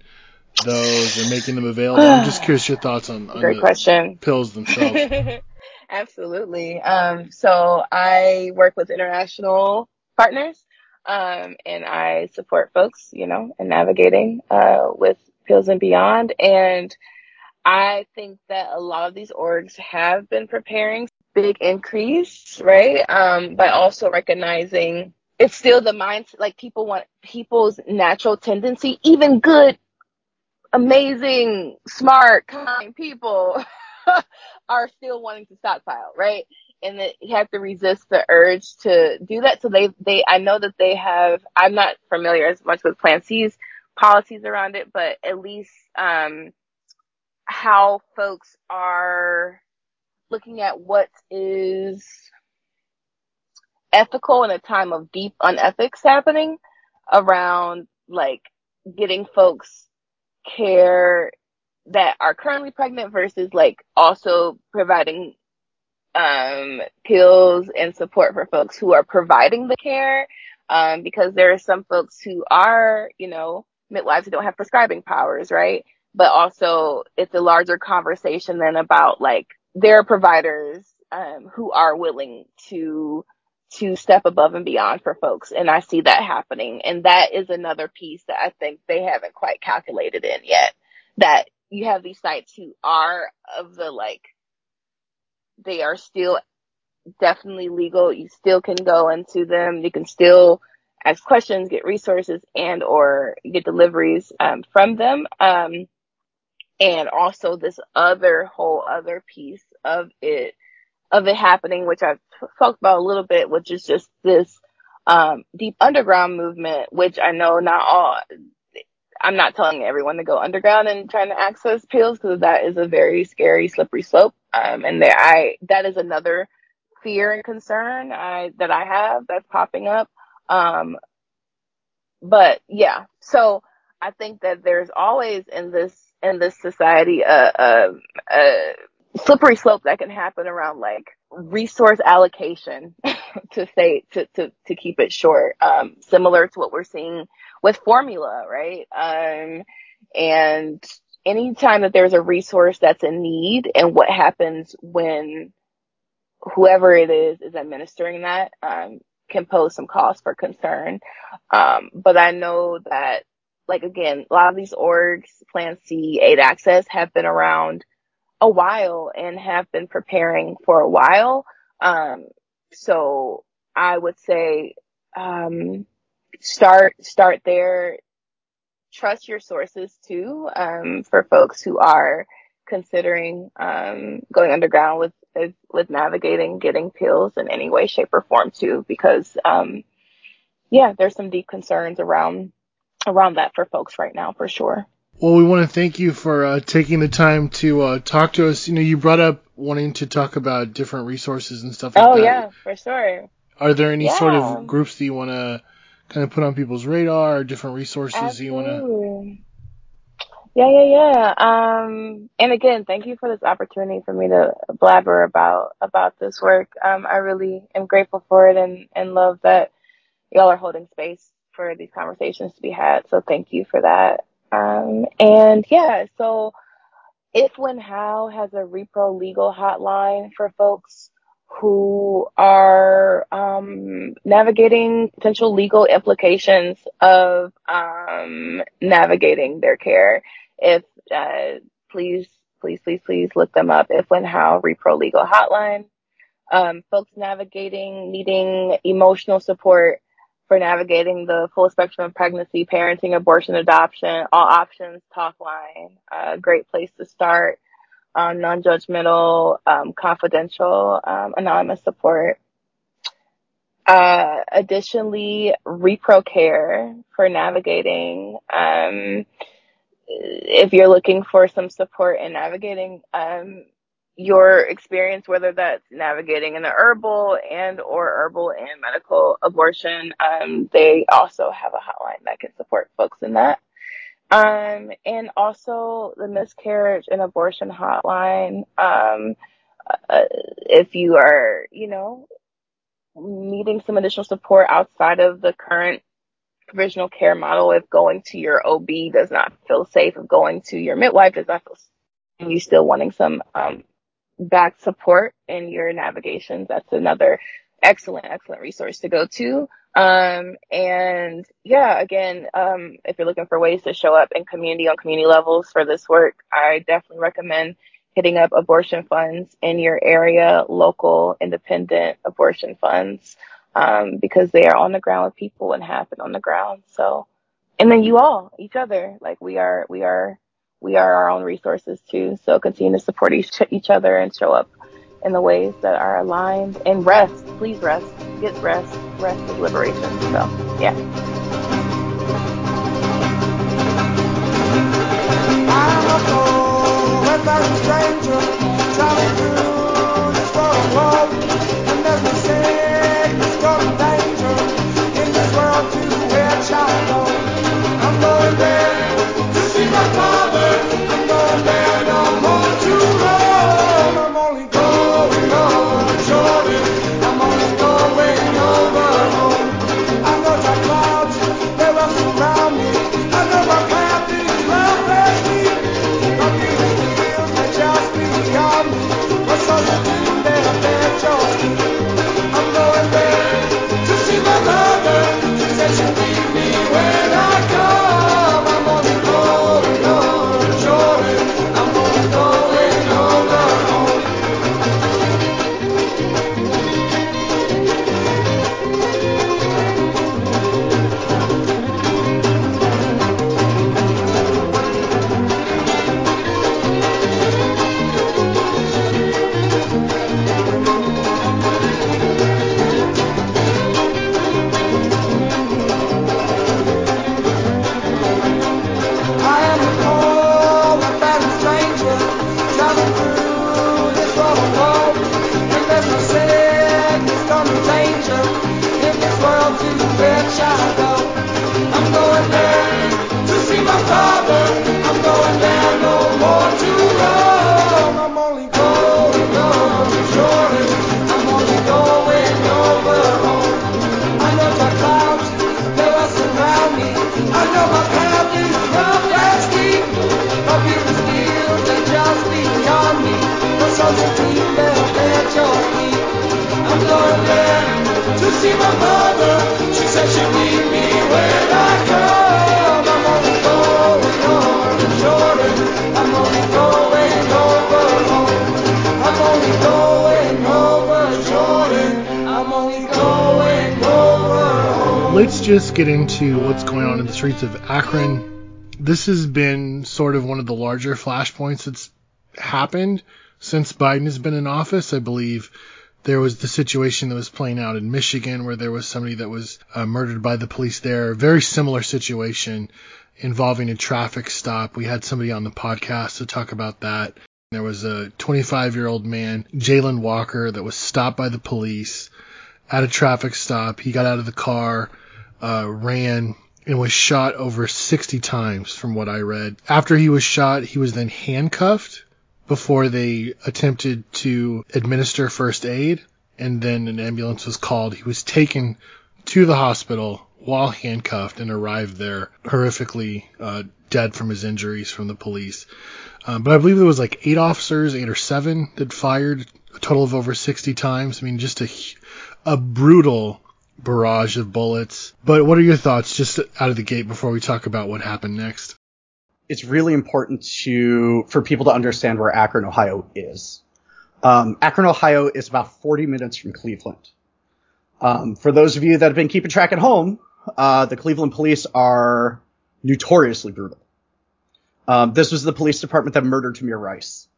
those and making them available. I'm just curious your thoughts on, on Great the question. pills themselves. Absolutely. Um, so I work with international partners, um, and I support folks, you know, in navigating uh, with Pills and Beyond. And I think that a lot of these orgs have been preparing big increase, right? Um, by also recognizing it's still the mindset, like people want people's natural tendency, even good, amazing, smart, kind people are still wanting to stockpile, right? And that you have to resist the urge to do that. So they, they, I know that they have, I'm not familiar as much with Plan C's policies around it, but at least, um, how folks are looking at what is ethical in a time of deep unethics happening around like getting folks care that are currently pregnant versus like also providing um pills and support for folks who are providing the care um because there are some folks who are you know midwives who don't have prescribing powers right but also it's a larger conversation than about like there are providers um who are willing to to step above and beyond for folks and I see that happening. And that is another piece that I think they haven't quite calculated in yet that you have these sites who are of the like they are still definitely legal. You still can go into them. You can still ask questions get resources and or get deliveries um, from them. Um, and also this other whole other piece of it of it happening which i've talked about a little bit which is just this um, deep underground movement which i know not all I'm not telling everyone to go underground and trying to access pills because that is a very scary, slippery slope. Um, and there, I that is another fear and concern I that I have that's popping up. Um, but yeah, so I think that there's always in this in this society a, a, a slippery slope that can happen around like resource allocation to say to, to to keep it short um similar to what we're seeing with formula right? Um and anytime that there's a resource that's in need and what happens when whoever it is is administering that um can pose some cause for concern. Um but i know that like again a lot of these orgs plan c aid access have been around a while and have been preparing for a while. Um, so I would say, um, start, start there. Trust your sources too, um, for folks who are considering, um, going underground with, with, with navigating getting pills in any way, shape or form too, because, um, yeah, there's some deep concerns around, around that for folks right now for sure. Well, we want to thank you for uh, taking the time to uh, talk to us. You know, you brought up wanting to talk about different resources and stuff like Oh that. Oh, yeah, for sure. Are there any sort of groups that you want to kind of put on people's radar or different resources that you want to? Yeah, yeah, yeah. Um, and again, thank you for this opportunity for me to blabber about about this work. Um, I really am grateful for it and and love that y'all are holding space for these conversations to be had. So thank you for that. Um, and yeah, so if when how has a repro legal hotline for folks who are um, navigating potential legal implications of um, navigating their care. If uh, please, please, please, please look them up. If when how repro legal hotline. Um, folks navigating needing emotional support for navigating the full spectrum of pregnancy, parenting, abortion, adoption, all options talk line. A great place to start. Um, non-judgmental, um, confidential, um, anonymous support. Uh, additionally, repro care for navigating, um, if you're looking for some support in navigating, um, your experience, whether that's navigating an herbal and or herbal and medical abortion, um, they also have a hotline that can support folks in that. Um, and also the miscarriage and abortion hotline. Um, uh, if you are, you know, needing some additional support outside of the current provisional care model, if going to your OB does not feel safe, if going to your midwife does not feel safe, and you still wanting some um, back support in your navigations, that's another excellent, excellent resource to go to. Um, and yeah, again, um, if you're looking for ways to show up in community on community levels for this work, I definitely recommend hitting up abortion funds in your area, local independent abortion funds, um, because they are on the ground with people and happen on the ground. So, and then you all, each other, like we are, we are, we are our own resources too. So continue to support each, each other and show up in the ways that are aligned and rest. Please rest. Get rest. Rest is liberation. So, yeah. let's just get into what's going on in the streets of Akron. This has been sort of one of the larger flashpoints that's happened since Biden has been in office. I believe there was the situation that was playing out in Michigan where there was somebody that was uh, murdered by the police there. Very similar situation involving a traffic stop. We had somebody on the podcast to talk about that. There was a 25 year old man, Jayland Walker, that was stopped by the police at a traffic stop. He got out of the car, uh, ran and was shot over 60 times from what I read. After he was shot, he was then handcuffed before they attempted to administer first aid and then an ambulance was called. He was taken to the hospital while handcuffed and arrived there horrifically uh, dead from his injuries from the police. Um, but I believe there was like eight officers, eight or seven that fired a total of over 60 times. I mean, just a, a brutal barrage of bullets. But what are your thoughts just out of the gate before we talk about what happened next? It's really important to for people to understand where Akron, Ohio is. Um, Akron, Ohio is about 40 minutes from Cleveland. Um, for those of you that have been keeping track at home, uh, the Cleveland police are notoriously brutal. Um, this was the police department that murdered Tamir Rice.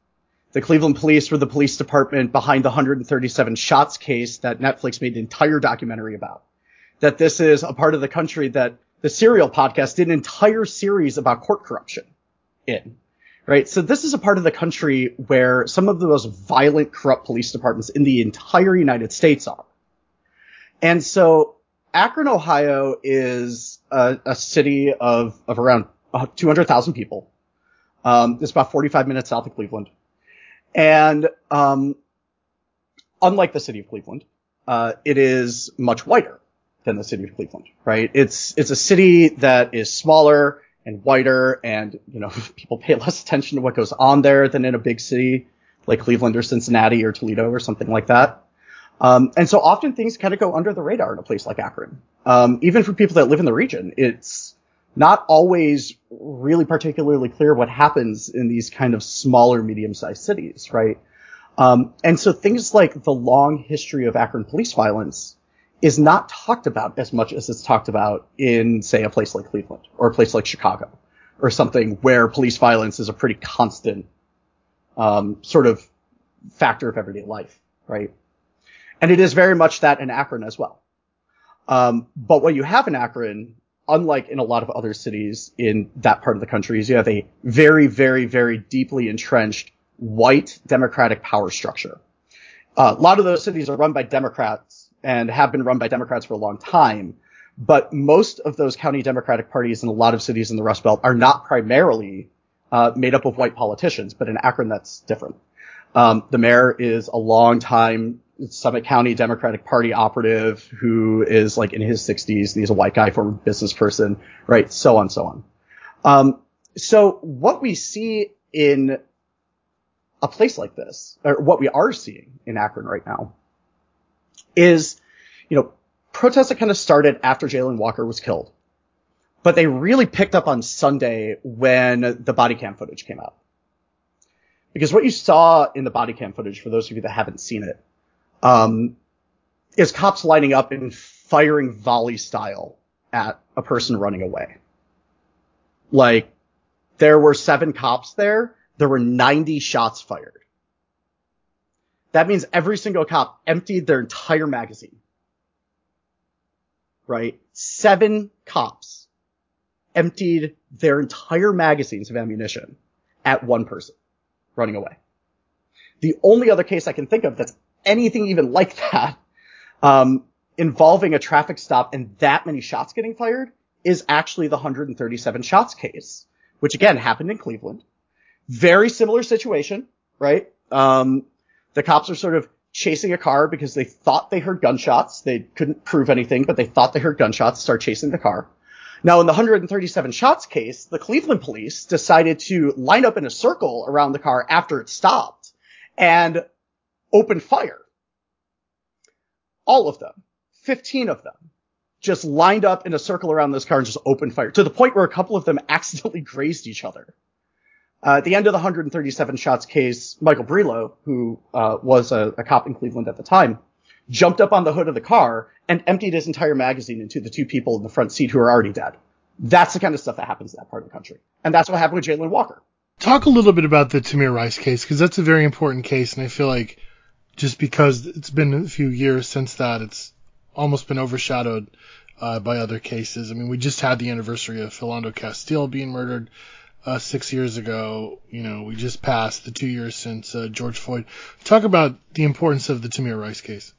The Cleveland police were the police department behind the 137 shots case that Netflix made an entire documentary about. That this is a part of the country that the Serial podcast did an entire series about court corruption in. right? So this is a part of the country where some of the most violent, corrupt police departments in the entire United States are. And so Akron, Ohio is a, a city of, of around 200,000 people. Um, it's about 45 minutes south of Cleveland. And, um, unlike the city of Cleveland, uh, it is much whiter than the city of Cleveland, right? It's, it's a city that is smaller and whiter and, you know, people pay less attention to what goes on there than in a big city like Cleveland or Cincinnati or Toledo or something like that. Um, and so often things kind of go under the radar in a place like Akron. Um, even for people that live in the region, it's not always really particularly clear what happens in these kind of smaller, medium-sized cities, right? Um, and so things like the long history of Akron police violence is not talked about as much as it's talked about in, say, a place like Cleveland or a place like Chicago or something where police violence is a pretty constant um, sort of factor of everyday life, right? And it is very much that in Akron as well. Um, but what you have in Akron, unlike in a lot of other cities in that part of the country, is you have a very, very, very deeply entrenched white democratic power structure. Uh, a lot of those cities are run by Democrats and have been run by Democrats for a long time. But most of those county Democratic parties in a lot of cities in the Rust Belt are not primarily uh, made up of white politicians, but in Akron that's different. Um, the mayor is a long time Summit County Democratic Party operative who is like in his 60s and he's a white guy, former business person, right? So on, so on. Um, so what we see in a place like this, or what we are seeing in Akron right now, is, you know, protests that kind of started after Jayland Walker was killed, but they really picked up on Sunday when the body cam footage came out. Because what you saw in the body cam footage, for those of you that haven't seen it, um, is cops lining up and firing volley style at a person running away. Like, there were seven cops there. There were 90 shots fired. That means every single cop emptied their entire magazine. Right? Seven cops emptied their entire magazines of ammunition at one person running away. The only other case I can think of that's anything even like that, um, involving a traffic stop and that many shots getting fired is actually the 137 shots case, which again happened in Cleveland. Very similar situation, right? Um, the cops are sort of chasing a car because they thought they heard gunshots. They couldn't prove anything, but they thought they heard gunshots, start chasing the car. Now, in the 137 shots case, the Cleveland police decided to line up in a circle around the car after it stopped and open fire. All of them, 15 of them, just lined up in a circle around this car and just opened fire to the point where a couple of them accidentally grazed each other. Uh, at the end of the 137 shots case, Michael Brelo, who uh, was a, a cop in Cleveland at the time, jumped up on the hood of the car and emptied his entire magazine into the two people in the front seat who are already dead. That's the kind of stuff that happens in that part of the country. And that's what happened with Jayland Walker. Talk a little bit about the Tamir Rice case, because that's a very important case, and I feel like just because it's been a few years since that, it's almost been overshadowed uh, by other cases. I mean, we just had the anniversary of Philando Castile being murdered uh, six years ago. You know, we just passed the two years since uh, George Floyd. Talk about the importance of the Tamir Rice case.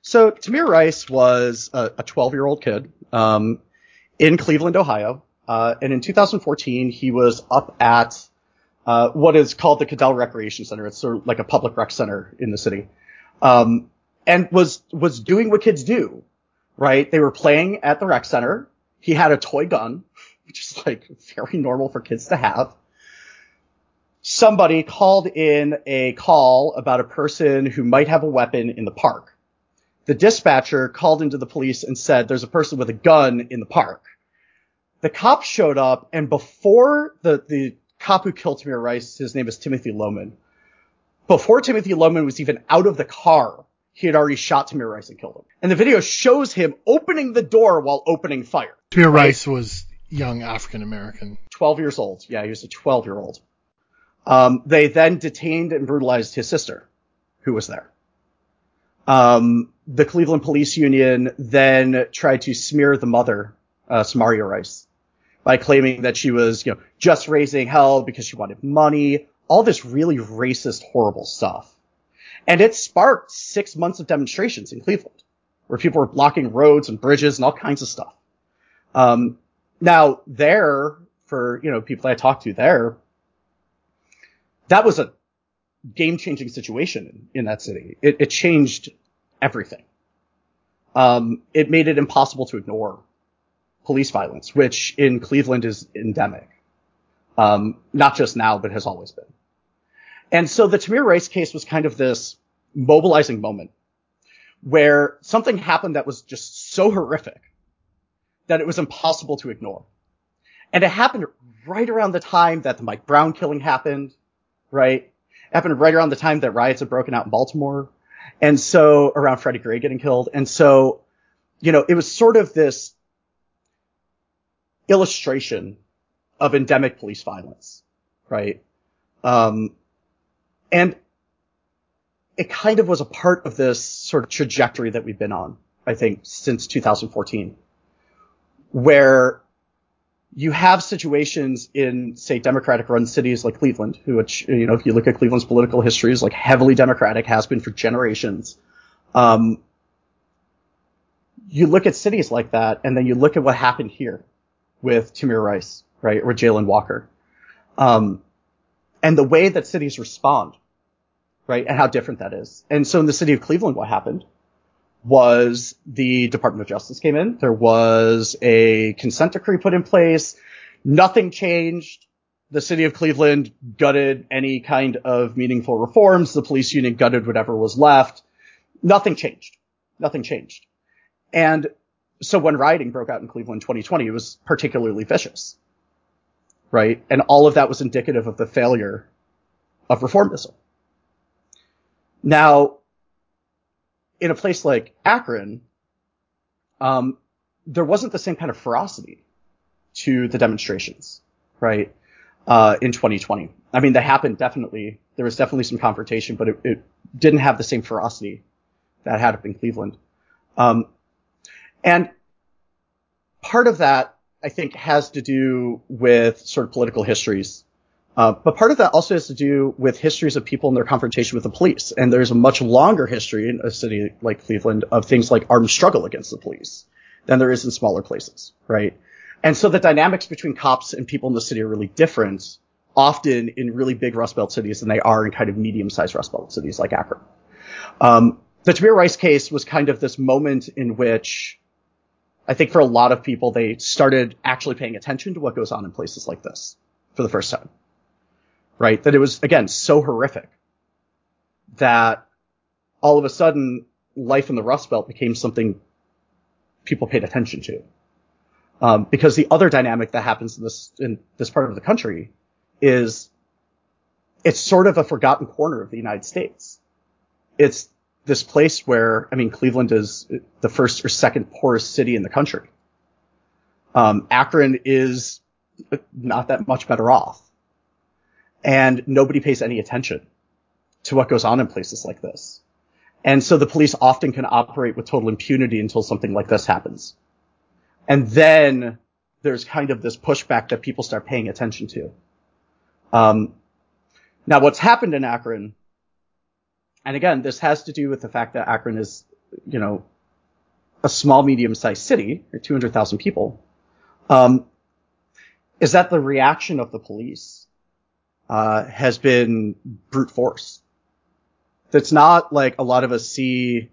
So Tamir Rice was a 12 year old kid um, in Cleveland, Ohio, uh, and in 2014 he was up at uh, what is called the Cudell Recreation Center. It's sort of like a public rec center in the city, um, and was was doing what kids do, right? They were playing at the rec center. He had a toy gun, which is like very normal for kids to have. Somebody called in a call about a person who might have a weapon in the park. The dispatcher called into the police and said, there's a person with a gun in the park. The cops showed up and before the, the cop who killed Tamir Rice, his name is Timothy Loehmann. Before Timothy Loehmann was even out of the car, he had already shot Tamir Rice and killed him. And the video shows him opening the door while opening fire. Tamir right? Rice was young African American. 12 years old. Yeah, he was a 12 year old. Um, they then detained and brutalized his sister, who was there. Um, the Cleveland Police Union then tried to smear the mother, uh, Samaria Rice, by claiming that she was, you know, just raising hell because she wanted money, all this really racist, horrible stuff. And it sparked six months of demonstrations in Cleveland where people were blocking roads and bridges and all kinds of stuff. Um, now there, for, you know, people I talked to there, that was a game changing situation in, in, that city. It, it changed everything. Um, it made it impossible to ignore police violence, which in Cleveland is endemic. Um, not just now, but has always been. And so the Tamir Rice case was kind of this mobilizing moment where something happened that was just so horrific that it was impossible to ignore. And it happened right around the time that the Mike Brown killing happened, right? It happened right around the time that riots had broken out in Baltimore. And so around Freddie Gray getting killed. And so, you know, it was sort of this illustration of endemic police violence, right? Um, and it kind of was a part of this sort of trajectory that we've been on, I think, since 2014, where you have situations in, say, Democratic run cities like Cleveland, which, you know, if you look at Cleveland's political history is like heavily Democratic, has been for generations. Um, you look at cities like that, and then you look at what happened here with Tamir Rice, right, or Jayland Walker. Um, and the way that cities respond right? And how different that is. And so in the city of Cleveland, what happened was the Department of Justice came in. There was a consent decree put in place. Nothing changed. The city of Cleveland gutted any kind of meaningful reforms. The police union gutted whatever was left. Nothing changed. Nothing changed. And so when rioting broke out in Cleveland 2020, it was particularly vicious. Right? And all of that was indicative of the failure of reformism. Now, in a place like Akron, um, there wasn't the same kind of ferocity to the demonstrations, right? Uh, in 2020. I mean, that happened definitely. There was definitely some confrontation, but it, it didn't have the same ferocity that had up in Cleveland. Um, and part of that, I think, has to do with sort of political histories uh, but part of that also has to do with histories of people and their confrontation with the police. And there's a much longer history in a city like Cleveland of things like armed struggle against the police than there is in smaller places, right? And so the dynamics between cops and people in the city are really different, often in really big Rust Belt cities than they are in kind of medium-sized Rust Belt cities like Akron. Um, the Tamir Rice case was kind of this moment in which I think for a lot of people, they started actually paying attention to what goes on in places like this for the first time right? That it was, again, so horrific that all of a sudden life in the Rust Belt became something people paid attention to. Um, because the other dynamic that happens in this, in this part of the country is it's sort of a forgotten corner of the United States. It's this place where, I mean, Cleveland is the first or second poorest city in the country. Um, Akron is not that much better off and nobody pays any attention to what goes on in places like this. And so the police often can operate with total impunity until something like this happens. And then there's kind of this pushback that people start paying attention to. Um, now what's happened in Akron, and again, this has to do with the fact that Akron is, you know, a small, medium-sized city, or 200,000 people, um, is that the reaction of the police uh, has been brute force. That's not like a lot of us see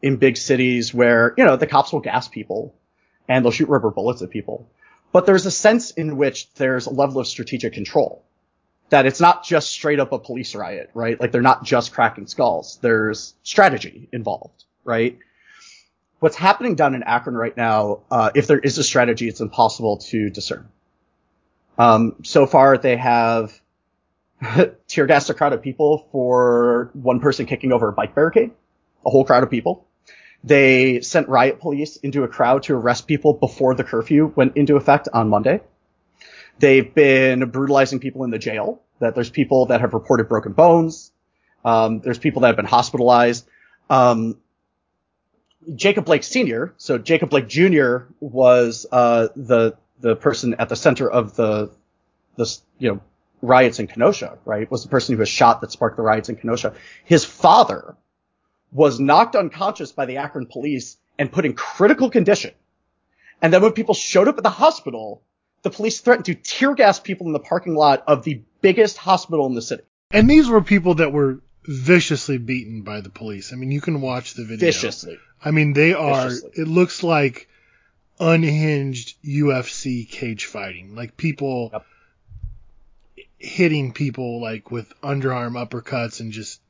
in big cities where, you know, the cops will gas people and they'll shoot rubber bullets at people. But there's a sense in which there's a level of strategic control. That it's not just straight up a police riot, right? Like they're not just cracking skulls. There's strategy involved, right? What's happening down in Akron right now, uh, if there is a strategy, it's impossible to discern. Um, so far they have tear gassed a crowd of people for one person kicking over a bike barricade, a whole crowd of people. They sent riot police into a crowd to arrest people before the curfew went into effect on Monday. They've been brutalizing people in the jail. That there's people that have reported broken bones. Um, there's people that have been hospitalized. Um, Jacob Blake Sr., so Jacob Blake Jr. was uh, the the person at the center of the the you know riots in Kenosha, right, was the person who was shot that sparked the riots in Kenosha. His father was knocked unconscious by the Akron police and put in critical condition. And then when people showed up at the hospital, the police threatened to tear gas people in the parking lot of the biggest hospital in the city. And these were people that were viciously beaten by the police. I mean, you can watch the video. Viciously. I mean, they are. Viciously. It looks like unhinged UFC cage fighting. Like people Yep. hitting people like with underarm uppercuts and just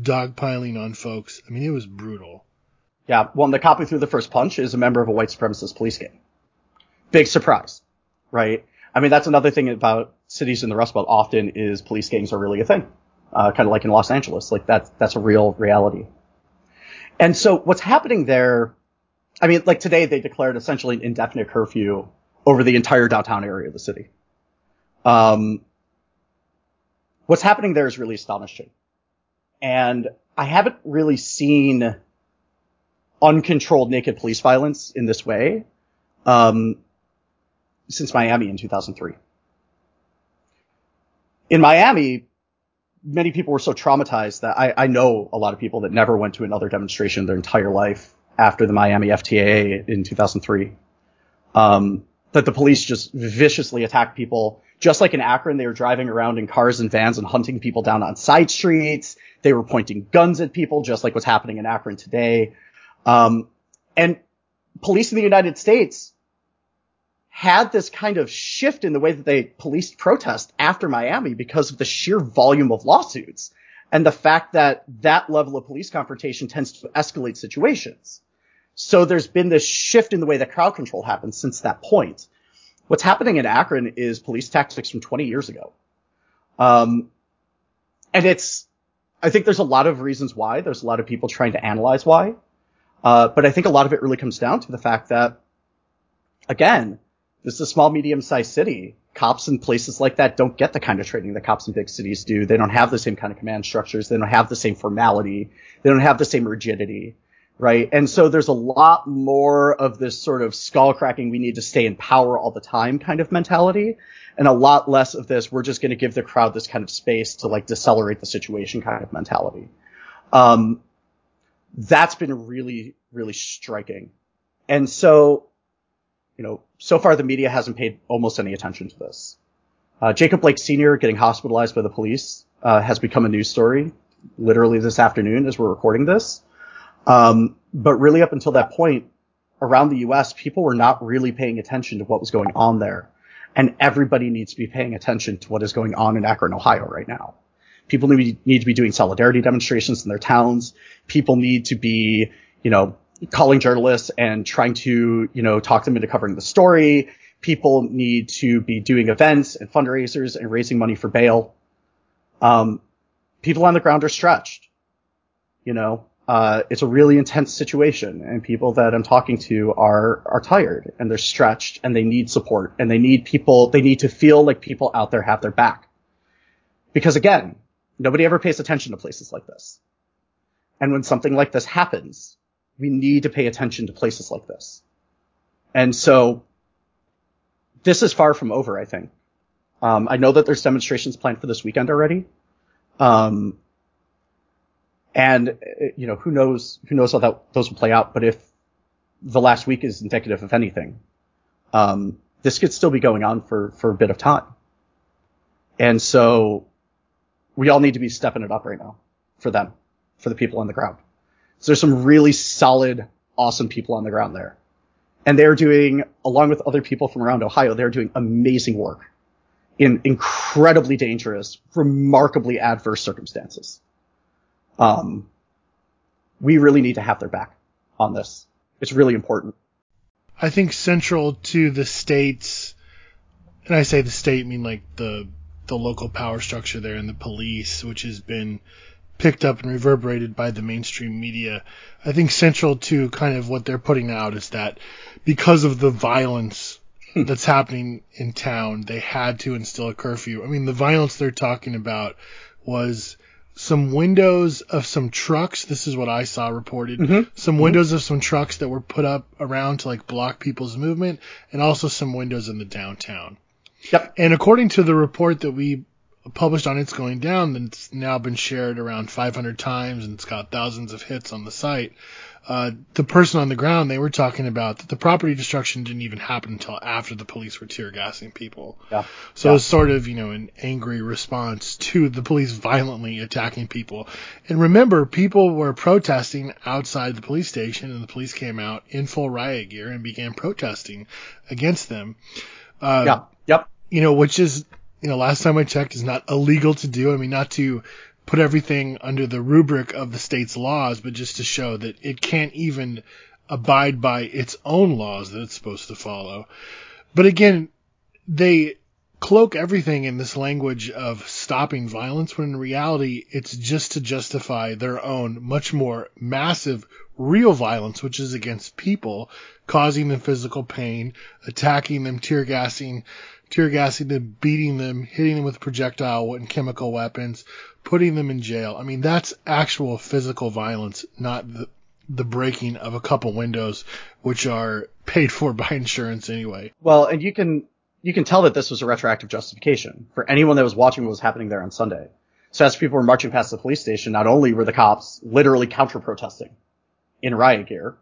dogpiling on folks. I mean, it was brutal. Yeah, well, and the cop who threw the first punch is a member of a white supremacist police gang. Big surprise, right? I mean, that's another thing about cities in the Rust Belt often is police gangs are really a thing. Uh, kind of like in Los Angeles, like that's, that's a real reality. And so what's happening there, I mean, like today they declared essentially an indefinite curfew over the entire downtown area of the city. Um, what's happening there is really astonishing. And I haven't really seen uncontrolled naked police violence in this way um, since Miami in 2003. In Miami, many people were so traumatized that I, I know a lot of people that never went to another demonstration their entire life after the Miami FTA in 2003. Um, that the police just viciously attacked people. Just like in Akron, they were driving around in cars and vans and hunting people down on side streets. They were pointing guns at people, just like what's happening in Akron today. Um, and police in the United States had this kind of shift in the way that they policed protest after Miami because of the sheer volume of lawsuits and the fact that that level of police confrontation tends to escalate situations. So there's been this shift in the way that crowd control happens since that point. What's happening in Akron is police tactics from 20 years ago. Um, and it's, I think there's a lot of reasons why. There's a lot of people trying to analyze why. Uh, but I think a lot of it really comes down to the fact that, again, this is a small, medium-sized city. Cops in places like that don't get the kind of training that cops in big cities do. They don't have the same kind of command structures. They don't have the same formality. They don't have the same rigidity, right? And so there's a lot more of this sort of skull cracking, we need to stay in power all the time kind of mentality, and a lot less of this, we're just going to give the crowd this kind of space to like decelerate the situation kind of mentality. Um, that's been really, really striking. And so, you know, so far the media hasn't paid almost any attention to this. Uh, Jacob Blake Sr. getting hospitalized by the police uh, has become a news story literally this afternoon as we're recording this. Um, but really up until that point, around the U.S., people were not really paying attention to what was going on there. And everybody needs to be paying attention to what is going on in Akron, Ohio right now. People need, need to be doing solidarity demonstrations in their towns. People need to be, you know, calling journalists and trying to, you know, talk them into covering the story. People need to be doing events and fundraisers and raising money for bail. Um, people on the ground are stretched. You know, uh, it's a really intense situation and people that I'm talking to are, are tired and they're stretched and they need support and they need people, they need to feel like people out there have their back. Because again, nobody ever pays attention to places like this. And when something like this happens, we need to pay attention to places like this. And so this is far from over, I think. Um, I know that there's demonstrations planned for this weekend already. Um, and uh, you know, who knows, who knows how that, those will play out. But if the last week is indicative of anything, um, this could still be going on for, for a bit of time. And so we all need to be stepping it up right now for them, for the people on the ground. So there's some really solid, awesome people on the ground there. And they're doing, along with other people from around Ohio, they're doing amazing work in incredibly dangerous, remarkably adverse circumstances. Um, we really need to have their back on this. It's really important. I think central to the state's, and I say the state, I mean like the the local power structure there and the police, which has been picked up and reverberated by the mainstream media. I think central to kind of what they're putting out is that because of the violence that's happening in town, they had to instill a curfew. I mean, the violence they're talking about was some windows of some trucks. This is what I saw reported. Mhm. Some windows of some trucks that were put up around to like block people's movement, and also some windows in the downtown. Yep. And according to the report that we published on It's Going Down, that's now been shared around 500 times and it's got thousands of hits on the site. Uh, the person on the ground, they were talking about that the property destruction didn't even happen until after the police were tear gassing people. Yeah. So Yeah. it was sort of, you know, an angry response to the police violently attacking people. And remember, people were protesting outside the police station and the police came out in full riot gear and began protesting against them. Uh, yeah. Yep. you know, which is, you know, last time I checked is not illegal to do. I mean, not to put everything under the rubric of the state's laws, but just to show that it can't even abide by its own laws that it's supposed to follow. But again, they cloak everything in this language of stopping violence when in reality it's just to justify their own much more massive real violence, which is against people, causing them physical pain, attacking them, tear gassing, tear gassing them, beating them, hitting them with projectile and chemical weapons, putting them in jail. I mean, that's actual physical violence, not the, the breaking of a couple windows, which are paid for by insurance anyway. Well, and you can you can tell that this was a retroactive justification for anyone that was watching what was happening there on Sunday. So as people were marching past the police station, not only were the cops literally counter protesting in riot gear,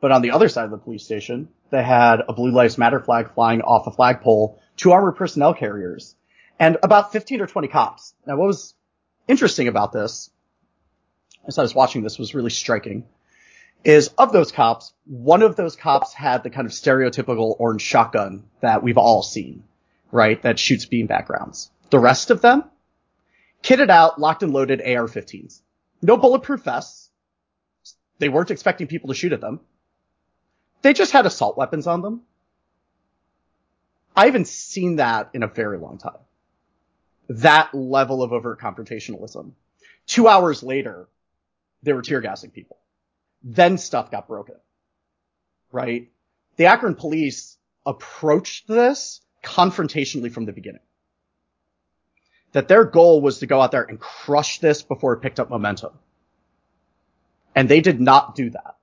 but on the other side of the police station, they had a Blue Lives Matter flag flying off a flagpole, two armored personnel carriers, and about 15 or 20 cops. Now, what was interesting about this, as I was watching this, was really striking, is of those cops, one of those cops had the kind of stereotypical orange shotgun that we've all seen, right? That shoots beanbag rounds. The rest of them, kitted out, locked and loaded AR-15s. No bulletproof vests. They weren't expecting people to shoot at them. They just had assault weapons on them. I haven't seen that in a very long time. That level of overt confrontationalism. Two hours later, they were tear gassing people. Then stuff got broken. Right? The Akron police approached this confrontationally from the beginning. That their goal was to go out there and crush this before it picked up momentum. And they did not do that.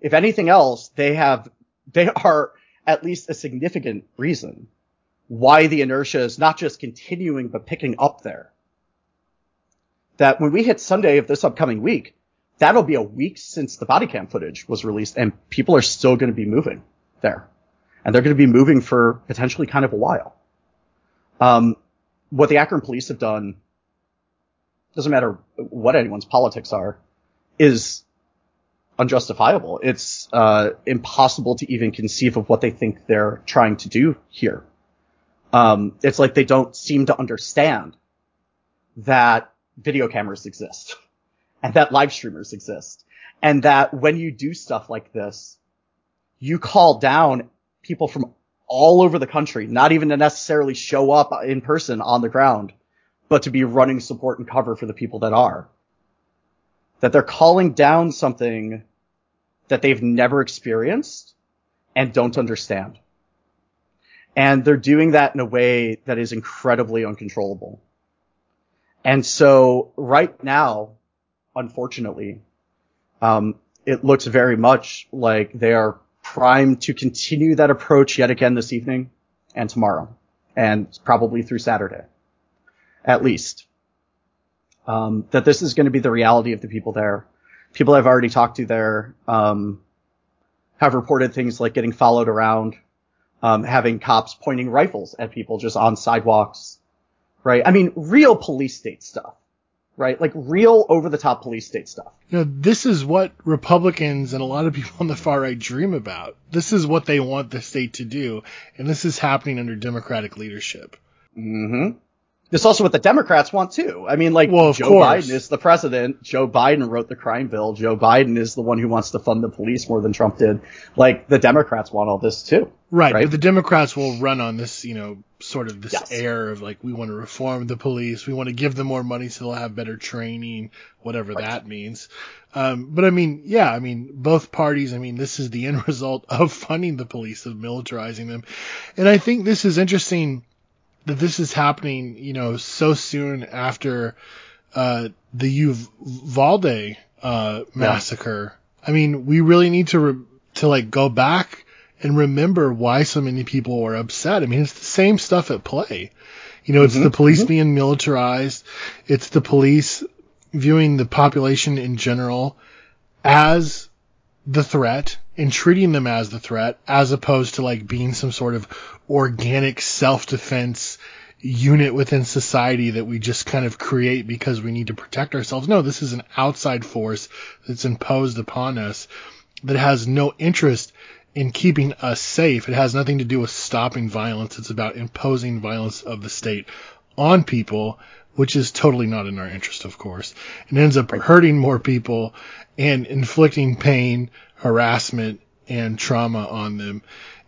If anything else, they have, they are at least a significant reason why the inertia is not just continuing, but picking up there. That when we hit Sunday of this upcoming week, that'll be a week since the body cam footage was released and people are still going to be moving there. And they're going to be moving for potentially kind of a while. Um, what the Akron police have done, doesn't matter what anyone's politics are, is unjustifiable. It's uh, impossible to even conceive of what they think they're trying to do here. Um, it's like they don't seem to understand that video cameras exist and that live streamers exist and that when you do stuff like this, you call down people from all over the country, not even to necessarily show up in person on the ground, but to be running support and cover for the people that are. That they're calling down something that they've never experienced and don't understand. And they're doing that in a way that is incredibly uncontrollable. And so right now, unfortunately, um, it looks very much like they are primed to continue that approach yet again this evening and tomorrow and probably through Saturday, at least. Um, that this is going to be the reality of the people there. People I've already talked to there, um, have reported things like getting followed around, um, having cops pointing rifles at people just on sidewalks, right? I mean, real police state stuff, right? Like real over the top police state stuff. You know, this is what Republicans and a lot of people on the far right dream about. This is what they want the state to do, and this is happening under Democratic leadership. Mm-hmm. This is also what the Democrats want too. I mean, like Well, Joe course. Biden is the president. Joe Biden wrote the crime bill. Joe Biden is the one who wants to fund the police more than Trump did. Like the Democrats want all this too. Right, Right. but the Democrats will run on this, you know, sort of this Yes. air of like we want to reform the police, we want to give them more money so they'll have better training, whatever that means. Um, but I mean, yeah, I mean, both parties, I mean, this is the end result of funding the police, of militarizing them, and I think this is interesting that this is happening, you know, so soon after uh, the Uvalde uh, massacre. I mean, we really need to re- to like go back and remember why so many people were upset. I mean, it's the same stuff at play. You know, it's Mhm, the police mhm. being militarized. It's the police viewing the population in general as the threat and treating them as the threat as opposed to like being some sort of organic self-defense unit within society that we just kind of create because we need to protect ourselves. No, this is an outside force that's imposed upon us that has no interest in keeping us safe. It has nothing to do with stopping violence. It's about imposing violence of the state on people, which is totally not in our interest, of course, It ends up hurting more people and inflicting pain, harassment, and trauma on them.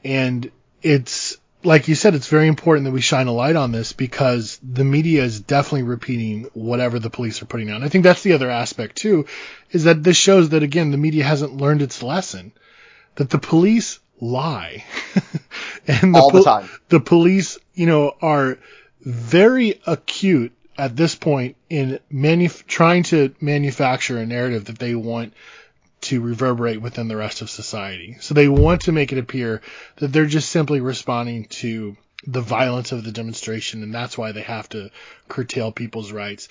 And it's, like you said, it's very important that we shine a light on this because the media is definitely repeating whatever the police are putting out. I think that's the other aspect too, is that this shows that again, the media hasn't learned its lesson. That the police lie. and All the pol- time. The police, you know, are very acute at this point in manuf- trying to manufacture a narrative that they want to reverberate within the rest of society. So they want to make it appear that they're just simply responding to the violence of the demonstration and that's why they have to curtail people's rights.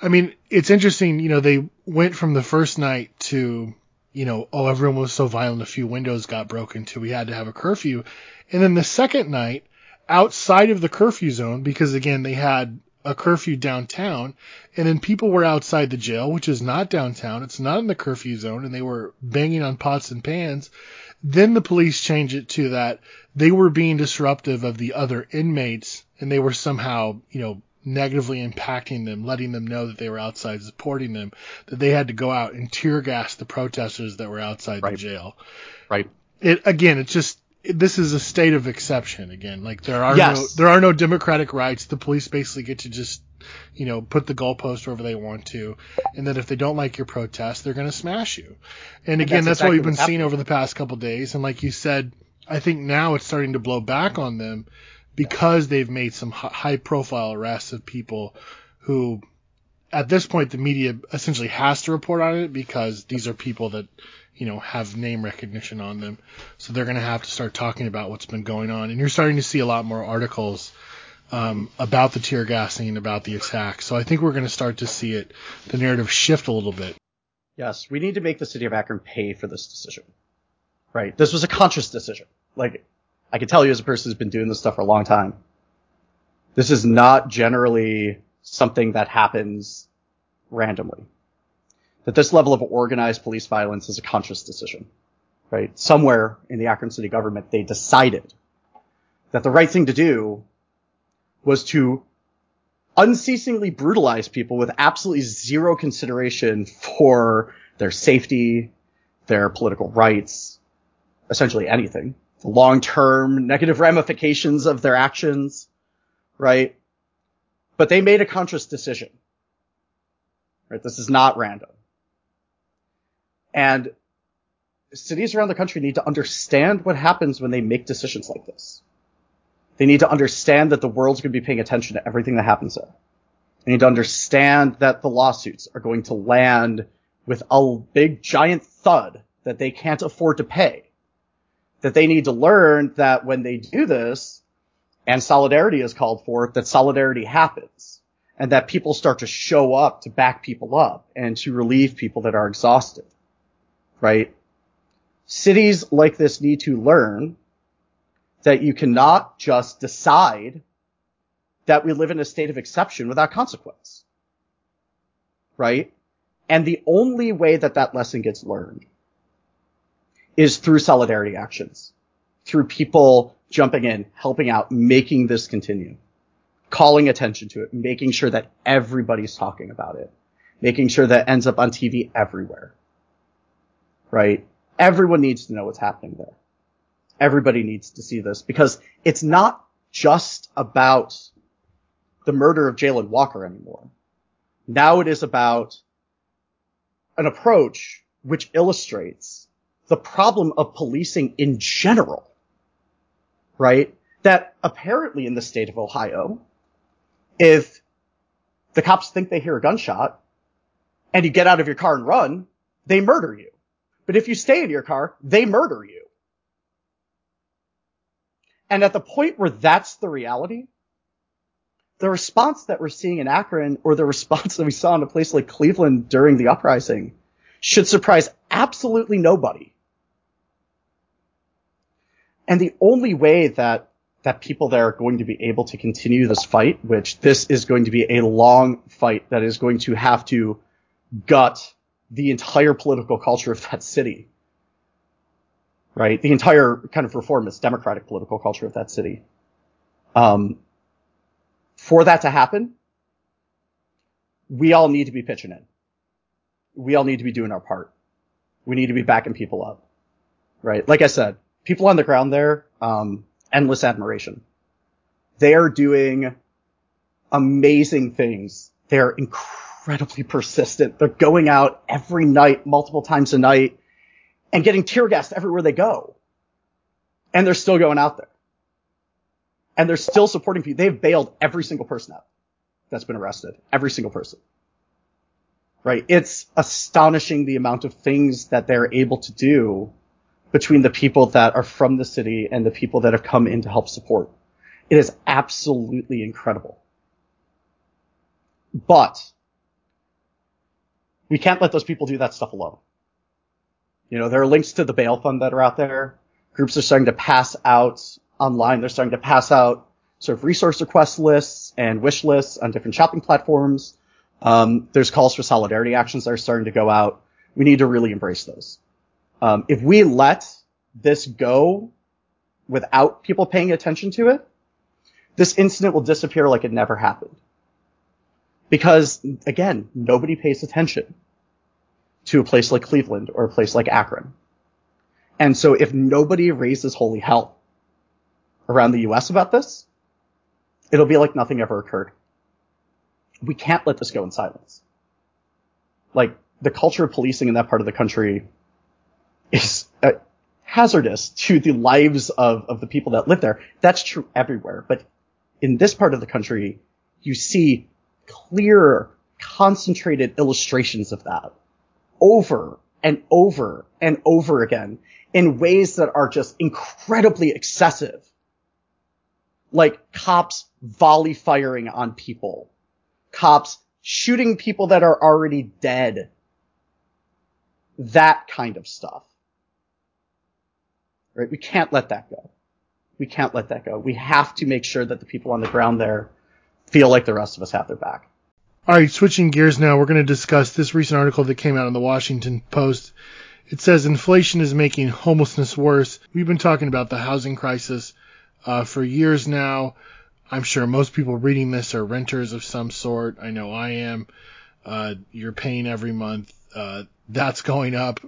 I mean, it's interesting, you know, they went from the first night to, you know, oh, everyone was so violent, a few windows got broken to we had to have a curfew. And then the second night, outside of the curfew zone, because again, they had a curfew downtown, and then people were outside the jail, which is not downtown, it's not in the curfew zone, and they were banging on pots and pans. Then the police changed it to that they were being disruptive of the other inmates, and they were somehow, you know, negatively impacting them, letting them know that they were outside supporting them, that they had to go out and tear gas the protesters that were outside the jail. Right. It again, it's just this is a state of exception again. Like there are Yes. no there are no democratic rights. The police basically get to just you know put the goalpost wherever they want to, and then if they don't like your protest, they're going to smash you. And again, that's that's, what we've been seeing over the past couple days. And like you said, I think now it's starting to blow back on them because they've made some high profile arrests of people who at this point the media essentially has to report on it because these are people that you know have name recognition on them so they're going to have to start talking about what's been going on and you're starting to see a lot more articles um, about the tear gassing about the attack so i think we're going to start to see it the narrative shift a little bit Yes, we need to make the city of Akron pay for this decision. Right? This was a conscious decision. Like, I can tell you as a person who's been doing this stuff for a long time, this is not generally something that happens randomly. That this level of organized police violence is a conscious decision. Right? Somewhere in the Akron city government, they decided that the right thing to do was to unceasingly brutalize people with absolutely zero consideration for their safety, their political rights, essentially anything. The long-term negative ramifications of their actions, right? But they made a conscious decision. Right? This is not random. And cities around the country need to understand what happens when they make decisions like this. They need to understand that the world's going to be paying attention to everything that happens there. They need to understand that the lawsuits are going to land with a big giant thud that they can't afford to pay. That they need to learn that when they do this, and solidarity is called for, that solidarity happens. And that people start to show up to back people up and to relieve people that are exhausted. Right? Cities like this need to learn that you cannot just decide that we live in a state of exception without consequence. Right? And the only way that that lesson gets learned is through solidarity actions, through people jumping in, helping out, making this continue, calling attention to it, making sure that everybody's talking about it, making sure that ends up on TV everywhere. Right? Everyone needs to know what's happening there everybody needs to see this because it's not just about the murder of Jayland Walker anymore. Now it is about an approach which illustrates the problem of policing in general, right? That apparently in the state of Ohio, if the cops think they hear a gunshot and you get out of your car and run, they murder you. But if you stay in your car, they murder you. And at the point where that's the reality, the response that we're seeing in Akron or the response that we saw in a place like Cleveland during the uprising should surprise absolutely nobody. And the only way that that people there are going to be able to continue this fight, which this is going to be a long fight that is going to have to gut the entire political culture of that city. Right? The entire kind of reformist democratic political culture of that city. Um, for that to happen, we all need to be pitching in. We all need to be doing our part. We need to be backing people up. Right? Like I said, people on the ground there, um, endless admiration. They are doing amazing things. They're incredibly persistent. They're going out every night, multiple times a night, and getting tear gassed everywhere they go. And they're still going out there. And they're still supporting people. They've bailed every single person out that's been arrested. Every single person. Right? It's astonishing the amount of things that they're able to do between the people that are from the city and the people that have come in to help support. It is absolutely incredible. But we can't let those people do that stuff alone. You know, there are links to the bail fund that are out there. Groups are starting to pass out online. They're starting to pass out sort of resource request lists and wish lists on different shopping platforms. Um, there's calls for solidarity actions that are starting to go out. We need to really embrace those. Um, if we let this go without people paying attention to it, this incident will disappear like it never happened. Because again, nobody pays attention to a place like Cleveland or a place like Akron. And so if nobody raises holy hell around the US about this, it'll be like nothing ever occurred. We can't let this go in silence. Like the culture of policing in that part of the country is uh, hazardous to the lives of, of the people that live there. That's true everywhere. But in this part of the country, you see clear, concentrated illustrations of that over and over and over again in ways that are just incredibly excessive. Like cops volley firing on people, cops shooting people that are already dead. That kind of stuff. Right? We can't let that go. We can't let that go. We have to make sure that the people on the ground there feel like the rest of us have their back. All right, switching gears now, we're going to discuss this recent article that came out in the Washington Post. It says inflation is making homelessness worse. We've been talking about the housing crisis uh, for years now. I'm sure most people reading this are renters of some sort. I know I am. Uh, you're paying every month. Uh, that's going up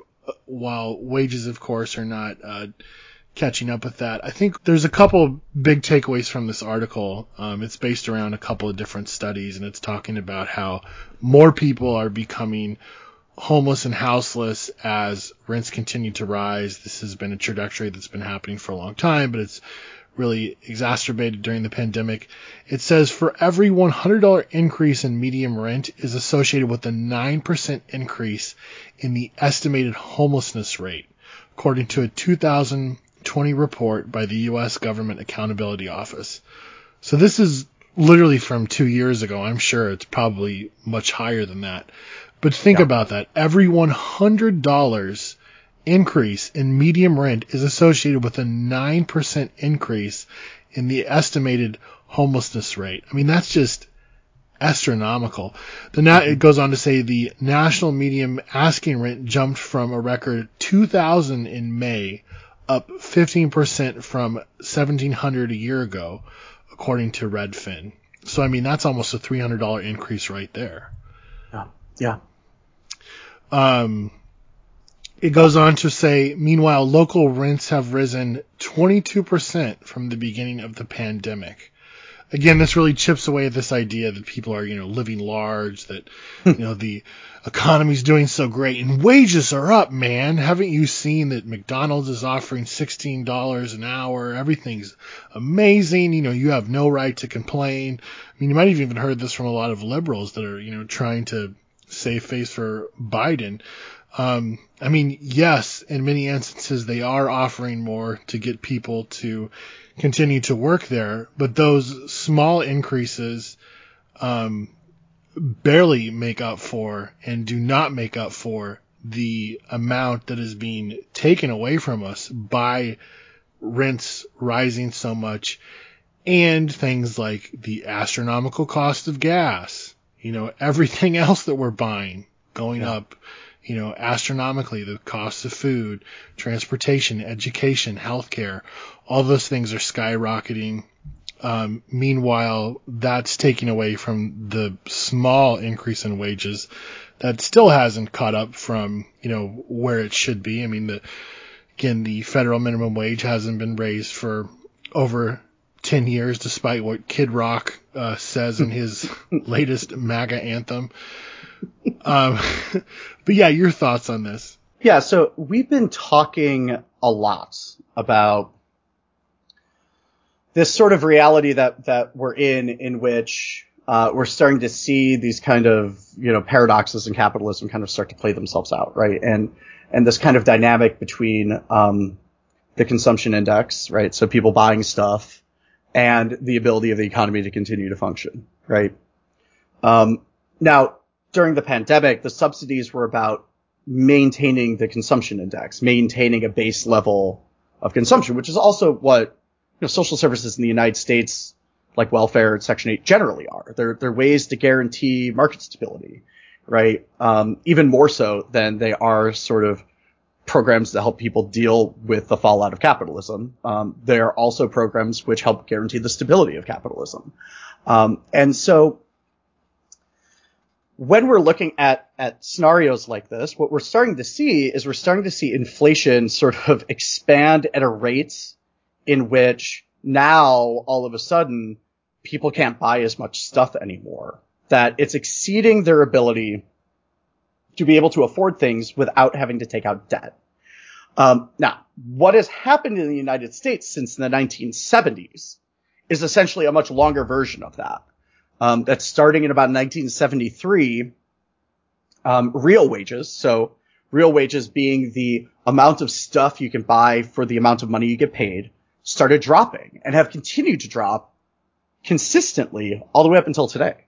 while wages, of course, are not uh, catching up with that. I think there's a couple big takeaways from this article. Um, it's based around a couple of different studies, and it's talking about how more people are becoming homeless and houseless as rents continue to rise. This has been a trajectory that's been happening for a long time, but it's really exacerbated during the pandemic. It says for every $100 increase in medium rent is associated with a 9% increase in the estimated homelessness rate, according to a 2020 report by the U.S. Government Accountability Office. So this is literally from two years ago. I'm sure it's probably much higher than that. But think yeah. about that. Every $100 increase in medium rent is associated with a 9% increase in the estimated homelessness rate. I mean, that's just astronomical. The na- it goes on to say the national medium asking rent jumped from a record 2000 in May up 15% from 1700 a year ago according to Redfin. So I mean that's almost a $300 increase right there. Yeah. Yeah. Um it goes on to say, meanwhile, local rents have risen 22% from the beginning of the pandemic. Again, this really chips away at this idea that people are, you know, living large, that, you know, the economy's doing so great and wages are up, man. Haven't you seen that McDonald's is offering $16 an hour? Everything's amazing. You know, you have no right to complain. I mean, you might have even heard this from a lot of liberals that are, you know, trying to save face for Biden. Um, I mean, yes, in many instances they are offering more to get people to continue to work there, but those small increases um, barely make up for and do not make up for the amount that is being taken away from us by rents rising so much and things like the astronomical cost of gas, you know, everything else that we're buying going yeah. up you know, astronomically, the cost of food, transportation, education, healthcare, all those things are skyrocketing. Um, meanwhile, that's taking away from the small increase in wages that still hasn't caught up from, you know, where it should be. I mean, the, again, the federal minimum wage hasn't been raised for over 10 years, despite what Kid Rock uh, says in his latest MAGA anthem. Um, but yeah, your thoughts on this? Yeah, so we've been talking a lot about this sort of reality that that we're in, in which uh, we're starting to see these kind of you know paradoxes in capitalism kind of start to play themselves out, right? And and this kind of dynamic between um, the consumption index, right? So people buying stuff and the ability of the economy to continue to function, right? Um, now, during the pandemic, the subsidies were about maintaining the consumption index, maintaining a base level of consumption, which is also what you know, social services in the United States, like welfare and Section 8 generally are. They're, they're ways to guarantee market stability, right? Um, even more so than they are sort of programs to help people deal with the fallout of capitalism. Um, they are also programs which help guarantee the stability of capitalism. Um, and so when we're looking at, at scenarios like this, what we're starting to see is we're starting to see inflation sort of expand at a rate in which now all of a sudden people can't buy as much stuff anymore. That it's exceeding their ability to be able to afford things without having to take out debt. Um, now, what has happened in the United States since the 1970s is essentially a much longer version of that um, that's starting in about 1973. Um, real wages, so real wages being the amount of stuff you can buy for the amount of money you get paid, started dropping and have continued to drop consistently all the way up until today.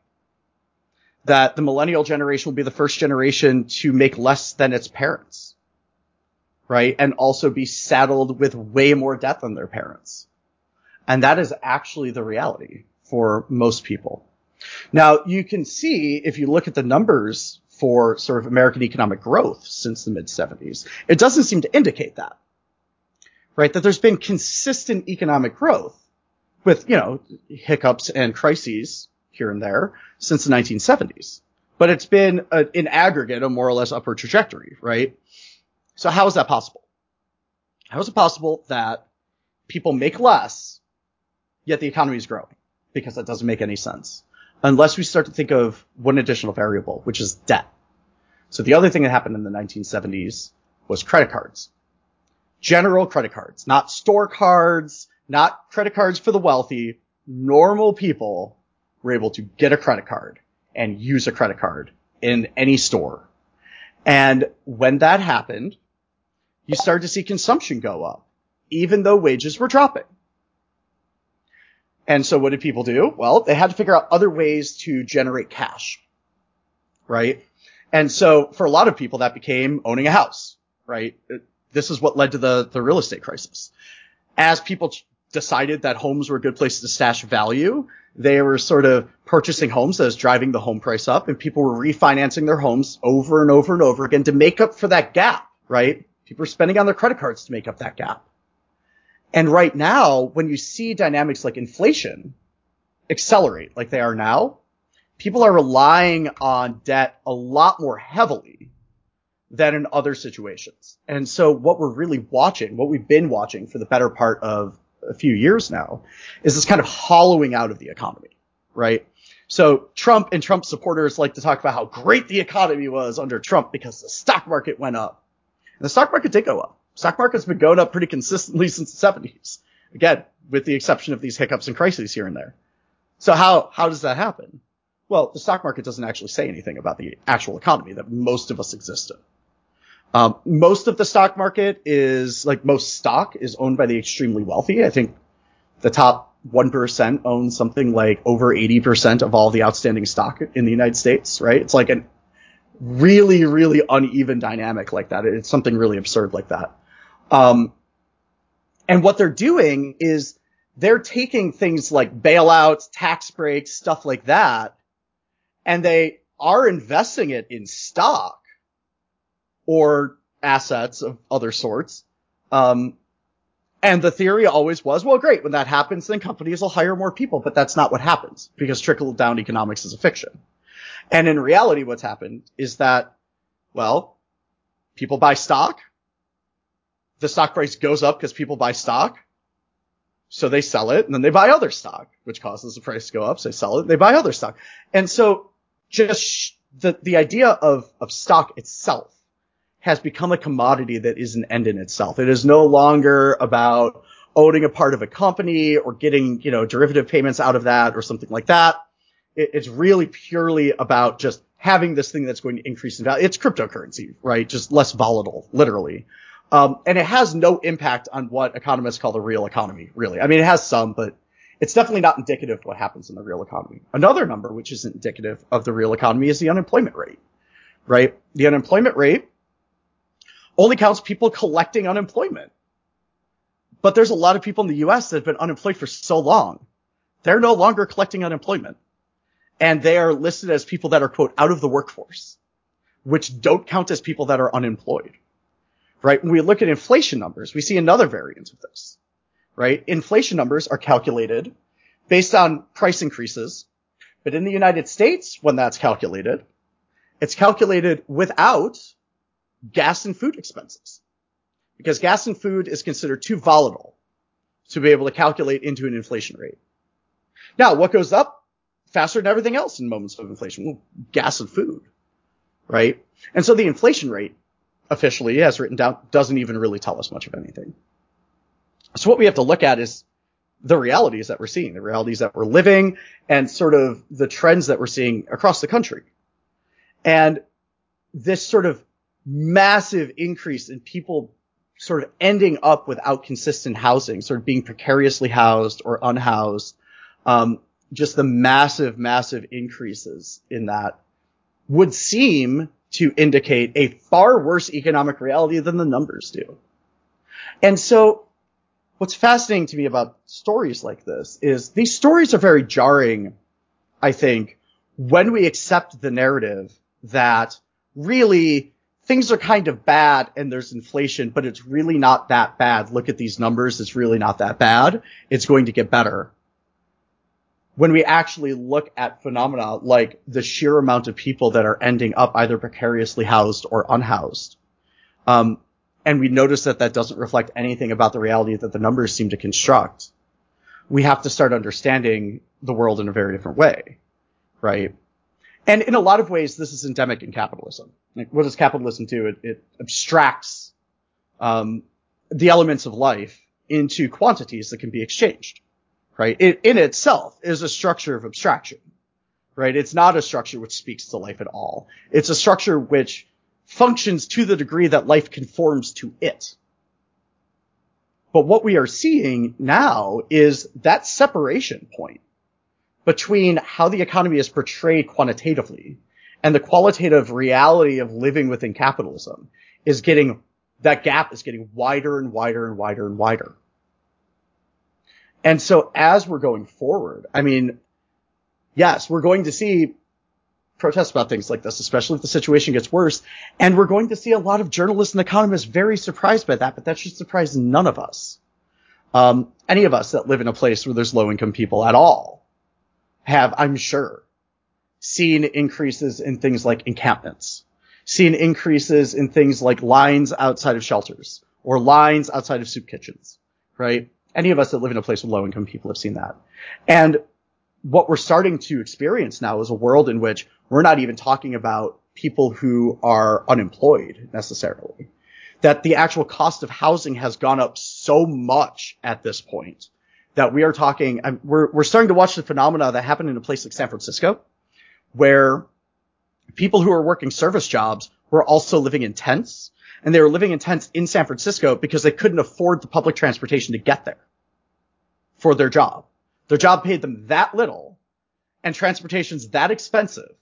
That the millennial generation will be the first generation to make less than its parents. Right? And also be saddled with way more debt than their parents. And that is actually the reality for most people. Now you can see if you look at the numbers for sort of American economic growth since the mid 70s, it doesn't seem to indicate that. Right? That there's been consistent economic growth with, you know, hiccups and crises here and there since the 1970s. But it's been a, in aggregate a more or less upward trajectory, right? So how is that possible? How is it possible that people make less, yet the economy is growing? Because that doesn't make any sense unless we start to think of one additional variable, which is debt. So the other thing that happened in the 1970s was credit cards. General credit cards, not store cards, not credit cards for the wealthy. Normal people were able to get a credit card and use a credit card in any store. And when that happened, you started to see consumption go up, even though wages were dropping. And so what did people do? Well, they had to figure out other ways to generate cash. Right? And so for a lot of people that became owning a house, right? This is what led to the, the real estate crisis. As people decided that homes were a good place to stash value, they were sort of purchasing homes that was driving the home price up and people were refinancing their homes over and over and over again to make up for that gap, right? People were spending on their credit cards to make up that gap. And right now, when you see dynamics like inflation accelerate like they are now, people are relying on debt a lot more heavily than in other situations. And so what we're really watching, what we've been watching for the better part of a few years now, is this kind of hollowing out of the economy, right? So Trump and Trump supporters like to talk about how great the economy was under Trump because the stock market went up. And the stock market did go up. Stock market's been going up pretty consistently since the 70s. Again, with the exception of these hiccups and crises here and there. So how, how does that happen? Well, the stock market doesn't actually say anything about the actual economy that most of us exist in. Um, most of the stock market is like most stock is owned by the extremely wealthy. I think the top 1% owns something like over 80% of all the outstanding stock in the United States, right? It's like a really, really uneven dynamic like that. It's something really absurd like that. Um, and what they're doing is they're taking things like bailouts, tax breaks, stuff like that, and they are investing it in stock or assets of other sorts. Um, and the theory always was, well, great. When that happens, then companies will hire more people, but that's not what happens because trickle down economics is a fiction. And in reality, what's happened is that, well, people buy stock. The stock price goes up because people buy stock. So they sell it and then they buy other stock, which causes the price to go up. So they sell it, they buy other stock. And so just the, the idea of, of stock itself has become a commodity that is an end in itself. It is no longer about owning a part of a company or getting, you know, derivative payments out of that or something like that. It, it's really purely about just having this thing that's going to increase in value. It's cryptocurrency, right? Just less volatile, literally. Um, and it has no impact on what economists call the real economy, really. I mean, it has some, but it's definitely not indicative of what happens in the real economy. Another number, which isn't indicative of the real economy, is the unemployment rate, right? The unemployment rate only counts people collecting unemployment. But there's a lot of people in the US that have been unemployed for so long. They're no longer collecting unemployment. And they are listed as people that are, quote, out of the workforce, which don't count as people that are unemployed right? When we look at inflation numbers, we see another variant of this, right? Inflation numbers are calculated based on price increases. But in the United States, when that's calculated, it's calculated without gas and food expenses because gas and food is considered too volatile to be able to calculate into an inflation rate. Now, what goes up faster than everything else in moments of inflation? Well, gas and food, right? And so the inflation rate officially has written down doesn't even really tell us much of anything. So what we have to look at is the realities that we're seeing, the realities that we're living and sort of the trends that we're seeing across the country. And this sort of massive increase in people sort of ending up without consistent housing, sort of being precariously housed or unhoused, um, just the massive, massive increases in that would seem to indicate a far worse economic reality than the numbers do. And so what's fascinating to me about stories like this is these stories are very jarring, I think, when we accept the narrative that really things are kind of bad and there's inflation, but it's really not that bad. Look at these numbers. It's really not that bad. It's going to get better when we actually look at phenomena like the sheer amount of people that are ending up either precariously housed or unhoused. Um, and we notice that that doesn't reflect anything about the reality that the numbers seem to construct. We have to start understanding the world in a very different way, right? And in a lot of ways, this is endemic in capitalism. Like, what does capitalism do? It, it abstracts um, the elements of life into quantities that can be exchanged right? It in itself is a structure of abstraction, right? It's not a structure which speaks to life at all. It's a structure which functions to the degree that life conforms to it. But what we are seeing now is that separation point between how the economy is portrayed quantitatively and the qualitative reality of living within capitalism is getting, that gap is getting wider and wider and wider and wider. And so as we're going forward, I mean, yes, we're going to see protests about things like this, especially if the situation gets worse. And we're going to see a lot of journalists and economists very surprised by that, but that should surprise none of us. Um, any of us that live in a place where there's low income people at all have, I'm sure, seen increases in things like encampments, seen increases in things like lines outside of shelters or lines outside of soup kitchens, right? Any of us that live in a place with low income people have seen that. And what we're starting to experience now is a world in which we're not even talking about people who are unemployed necessarily. That the actual cost of housing has gone up so much at this point that we are talking, we're, we're starting to watch the phenomena that happened in a place like San Francisco, where people who are working service jobs were also living in tents, and they were living in tents in San Francisco because they couldn't afford the public transportation to get there for their job. Their job paid them that little, and transportation's that expensive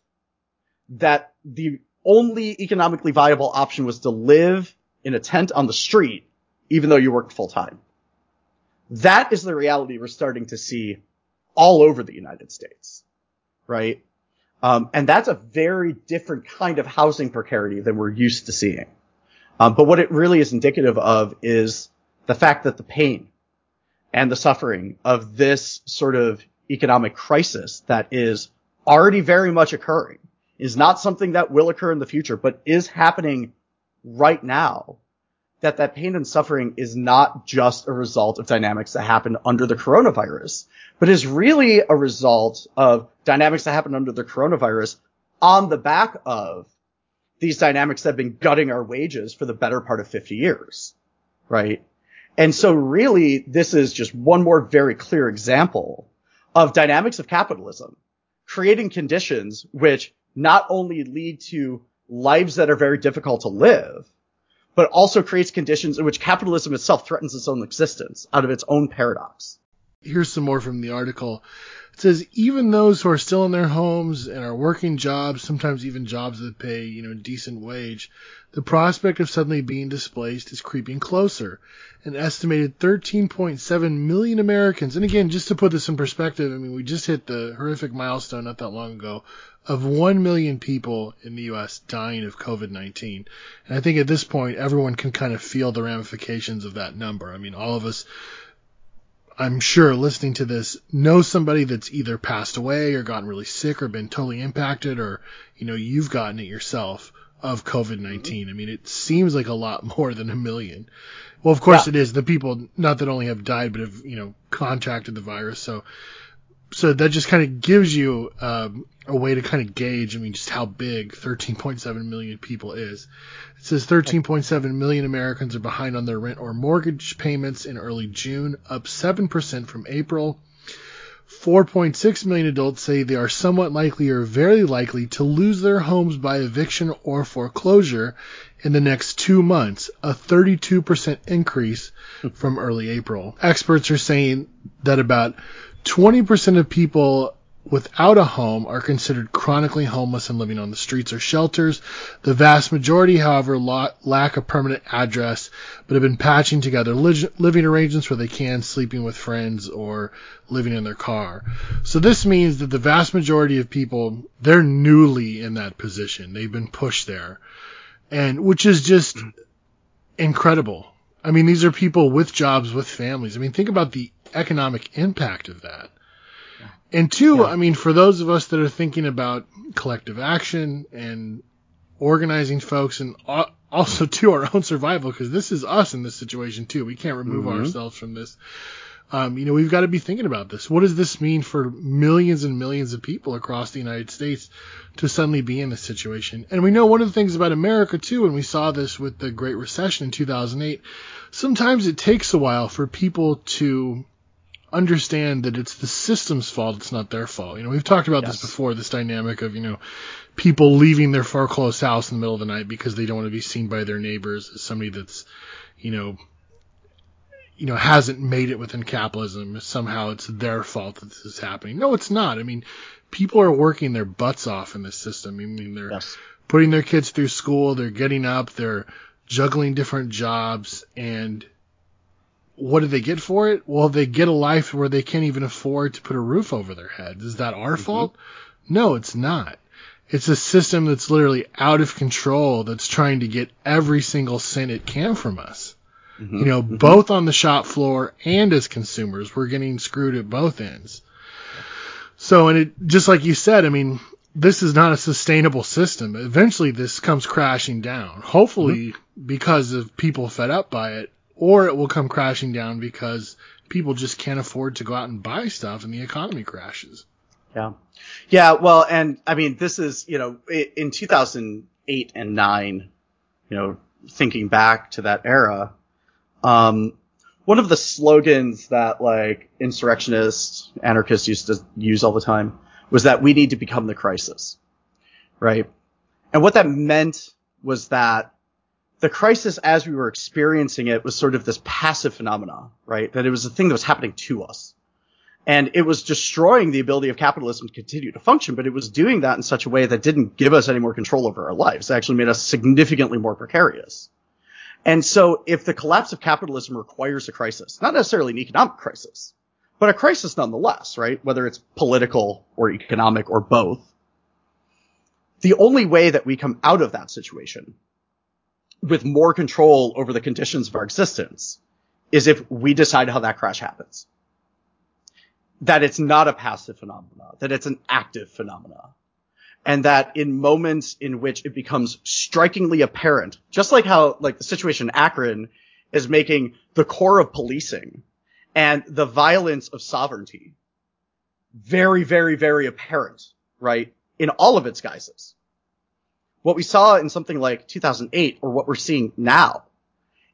that the only economically viable option was to live in a tent on the street, even though you worked full time. That is the reality we're starting to see all over the United States, right? Um, and that's a very different kind of housing precarity than we're used to seeing. Um, but what it really is indicative of is the fact that the pain and the suffering of this sort of economic crisis that is already very much occurring is not something that will occur in the future, but is happening right now. That that pain and suffering is not just a result of dynamics that happened under the coronavirus, but is really a result of dynamics that happened under the coronavirus on the back of these dynamics that have been gutting our wages for the better part of 50 years. Right. And so really this is just one more very clear example of dynamics of capitalism creating conditions which not only lead to lives that are very difficult to live, but also creates conditions in which capitalism itself threatens its own existence out of its own paradox. Here's some more from the article. It says even those who are still in their homes and are working jobs, sometimes even jobs that pay, you know, a decent wage, the prospect of suddenly being displaced is creeping closer. An estimated 13.7 million Americans, and again, just to put this in perspective, I mean, we just hit the horrific milestone not that long ago of 1 million people in the U.S. dying of COVID-19. And I think at this point, everyone can kind of feel the ramifications of that number. I mean, all of us, I'm sure listening to this, know somebody that's either passed away or gotten really sick or been totally impacted or, you know, you've gotten it yourself of COVID-19. Mm-hmm. I mean, it seems like a lot more than a million. Well, of course yeah. it is. The people, not that only have died, but have, you know, contracted the virus. So, so that just kind of gives you um, a way to kind of gauge, I mean, just how big 13.7 million people is. It says 13.7 million Americans are behind on their rent or mortgage payments in early June, up 7% from April. 4.6 million adults say they are somewhat likely or very likely to lose their homes by eviction or foreclosure in the next two months, a 32% increase from early April. Experts are saying that about 20% of people without a home are considered chronically homeless and living on the streets or shelters. The vast majority, however, lack a permanent address, but have been patching together living arrangements where they can, sleeping with friends or living in their car. So this means that the vast majority of people, they're newly in that position. They've been pushed there. And which is just incredible. I mean, these are people with jobs, with families. I mean, think about the economic impact of that. And two, yeah. I mean, for those of us that are thinking about collective action and organizing folks and also to our own survival, because this is us in this situation too. We can't remove mm-hmm. ourselves from this. Um, you know, we've got to be thinking about this. What does this mean for millions and millions of people across the United States to suddenly be in this situation? And we know one of the things about America too, and we saw this with the Great Recession in 2008. Sometimes it takes a while for people to understand that it's the system's fault. It's not their fault. You know, we've talked about yes. this before, this dynamic of, you know, people leaving their foreclosed house in the middle of the night because they don't want to be seen by their neighbors as somebody that's, you know, you know, hasn't made it within capitalism. Somehow it's their fault that this is happening. No, it's not. I mean, people are working their butts off in this system. I mean, they're yes. putting their kids through school. They're getting up. They're juggling different jobs and what do they get for it? Well, they get a life where they can't even afford to put a roof over their head. Is that our mm-hmm. fault? No, it's not. It's a system that's literally out of control that's trying to get every single cent it can from us. Mm-hmm. You know, mm-hmm. both on the shop floor and as consumers, we're getting screwed at both ends. So, and it, just like you said, I mean, this is not a sustainable system. Eventually this comes crashing down. Hopefully mm-hmm. because of people fed up by it or it will come crashing down because people just can't afford to go out and buy stuff and the economy crashes. Yeah. Yeah. Well, and I mean, this is, you know, in 2008 and nine, you know, thinking back to that era, um, one of the slogans that like insurrectionists, anarchists used to use all the time was that we need to become the crisis. Right. And what that meant was that the crisis as we were experiencing it was sort of this passive phenomena, right? That it was a thing that was happening to us. And it was destroying the ability of capitalism to continue to function, but it was doing that in such a way that didn't give us any more control over our lives. It actually made us significantly more precarious. And so if the collapse of capitalism requires a crisis, not necessarily an economic crisis, but a crisis nonetheless, right? Whether it's political or economic or both, the only way that we come out of that situation with more control over the conditions of our existence is if we decide how that crash happens. That it's not a passive phenomena, that it's an active phenomena. And that in moments in which it becomes strikingly apparent, just like how, like the situation in Akron is making the core of policing and the violence of sovereignty very, very, very apparent, right? In all of its guises what we saw in something like 2008 or what we're seeing now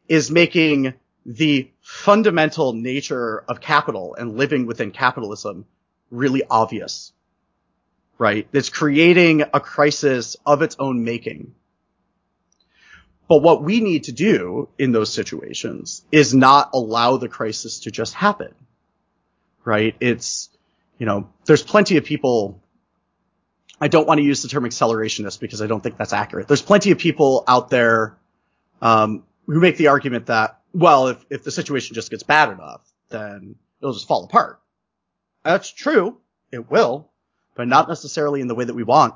is making the fundamental nature of capital and living within capitalism really obvious. Right? It's creating a crisis of its own making. But what we need to do in those situations is not allow the crisis to just happen. Right? It's, you know, there's plenty of people I don't want to use the term accelerationist because I don't think that's accurate. There's plenty of people out there um, who make the argument that, well, if, if the situation just gets bad enough, then it'll just fall apart. That's true. It will, but not necessarily in the way that we want.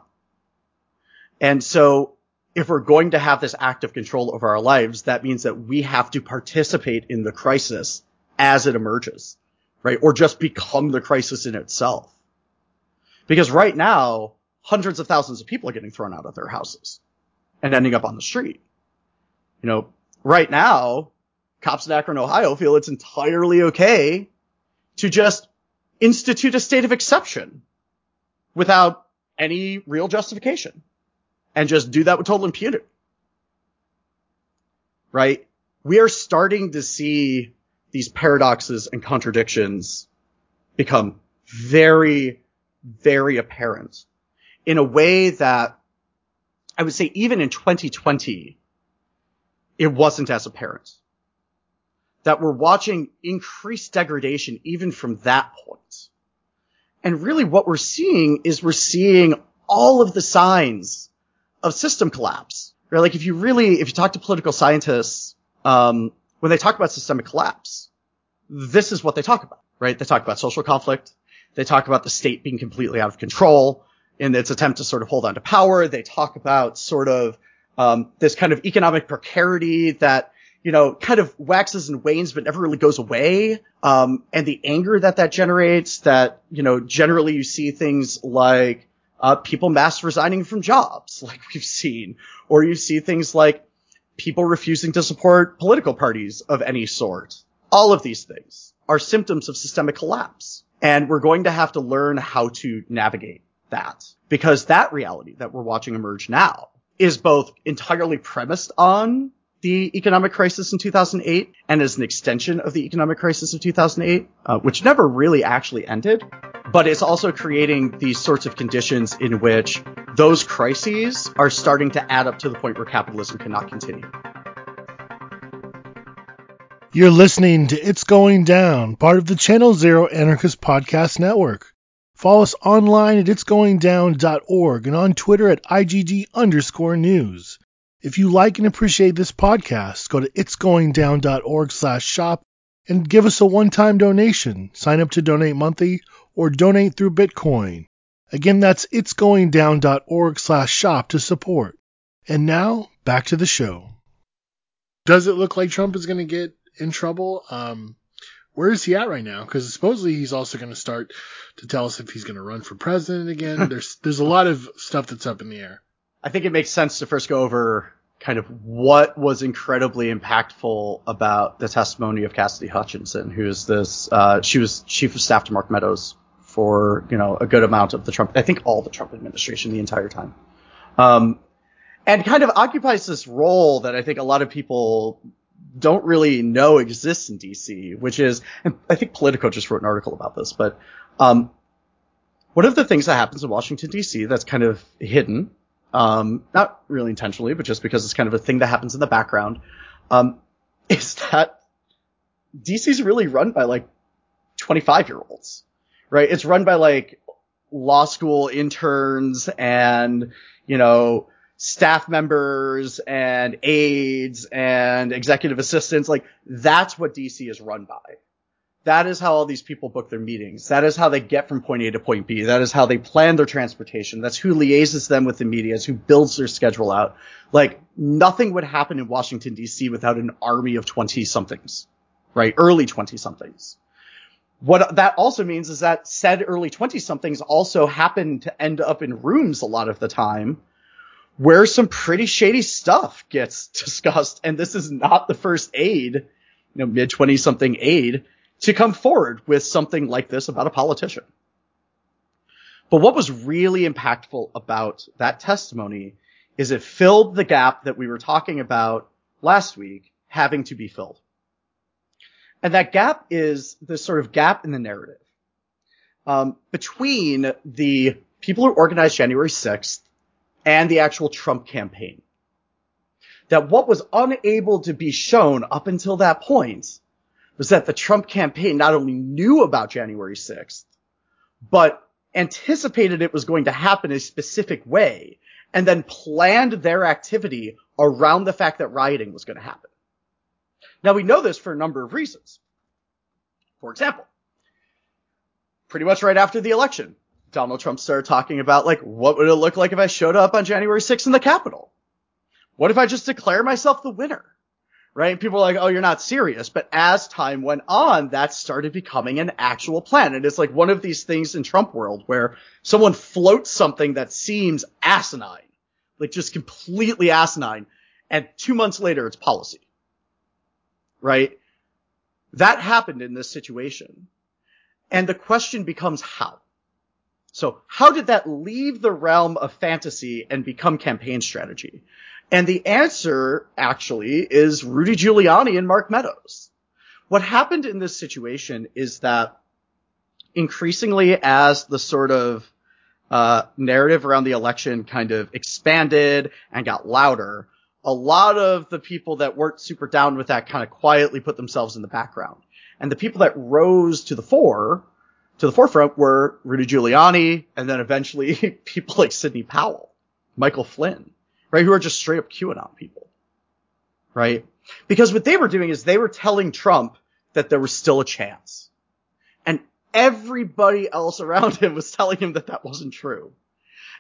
And so if we're going to have this active control over our lives, that means that we have to participate in the crisis as it emerges, right? Or just become the crisis in itself. Because right now, hundreds of thousands of people are getting thrown out of their houses and ending up on the street. You know, right now, cops in Akron, Ohio feel it's entirely okay to just institute a state of exception without any real justification and just do that with total impunity. Right? We are starting to see these paradoxes and contradictions become very, very apparent in a way that I would say even in 2020, it wasn't as apparent. That we're watching increased degradation even from that point. And really what we're seeing is we're seeing all of the signs of system collapse. Right? Like if you really, if you talk to political scientists, um, when they talk about systemic collapse, this is what they talk about, right? They talk about social conflict. They talk about the state being completely out of control in its attempt to sort of hold on to power. They talk about sort of um, this kind of economic precarity that you know kind of waxes and wanes but never really goes away, um, and the anger that that generates. That you know generally you see things like uh, people mass resigning from jobs, like we've seen, or you see things like people refusing to support political parties of any sort. All of these things are symptoms of systemic collapse. And we're going to have to learn how to navigate that because that reality that we're watching emerge now is both entirely premised on the economic crisis in 2008 and is an extension of the economic crisis of 2008, uh, which never really actually ended. But it's also creating these sorts of conditions in which those crises are starting to add up to the point where capitalism cannot continue. You're listening to It's Going Down, part of the Channel Zero Anarchist Podcast Network. Follow us online at itsgoingdown.org and on Twitter at IGD underscore news. If you like and appreciate this podcast, go to itsgoingdown.org slash shop and give us a one-time donation. Sign up to donate monthly or donate through Bitcoin. Again, that's itsgoingdown.org slash shop to support. And now, back to the show. Does it look like Trump is going to get in trouble? Um, where is he at right now? Because supposedly he's also going to start to tell us if he's going to run for president again. there's there's a lot of stuff that's up in the air. I think it makes sense to first go over kind of what was incredibly impactful about the testimony of Cassidy Hutchinson, who is this, uh, she was chief of staff to Mark Meadows for, you know, a good amount of the Trump, I think all the Trump administration the entire time. Um, and kind of occupies this role that I think a lot of people don't really know exists in DC, which is, and I think Politico just wrote an article about this, but, um, one of the things that happens in Washington DC that's kind of hidden um, not really intentionally, but just because it's kind of a thing that happens in the background, um, is that DC's really run by like 25 year olds, right? It's run by like law school interns and, you know, staff members and aides and executive assistants. Like that's what DC is run by. That is how all these people book their meetings. That is how they get from point A to point B. That is how they plan their transportation. That's who liaises them with the media. It's who builds their schedule out. Like nothing would happen in Washington DC without an army of 20 somethings, right? Early 20 somethings. What that also means is that said early 20 somethings also happen to end up in rooms a lot of the time where some pretty shady stuff gets discussed. And this is not the first aide, you know, mid 20 something aide to come forward with something like this about a politician. But what was really impactful about that testimony is it filled the gap that we were talking about last week having to be filled. And that gap is the sort of gap in the narrative um, between the people who organized January 6th and the actual Trump campaign. That what was unable to be shown up until that point was that the Trump campaign not only knew about January 6th, but anticipated it was going to happen a specific way and then planned their activity around the fact that rioting was going to happen. Now we know this for a number of reasons. For example, pretty much right after the election, Donald Trump started talking about like, what would it look like if I showed up on January 6th in the Capitol? What if I just declare myself the winner? right? People are like, oh, you're not serious. But as time went on, that started becoming an actual plan. And it's like one of these things in Trump world where someone floats something that seems asinine, like just completely asinine. And two months later, it's policy, right? That happened in this situation. And the question becomes how? So how did that leave the realm of fantasy and become campaign strategy? And the answer actually is Rudy Giuliani and Mark Meadows. What happened in this situation is that increasingly as the sort of uh, narrative around the election kind of expanded and got louder, a lot of the people that weren't super down with that kind of quietly put themselves in the background. And the people that rose to the fore, to the forefront were Rudy Giuliani and then eventually people like Sidney Powell, Michael Flynn right? Who are just straight up QAnon people, right? Because what they were doing is they were telling Trump that there was still a chance. And everybody else around him was telling him that that wasn't true.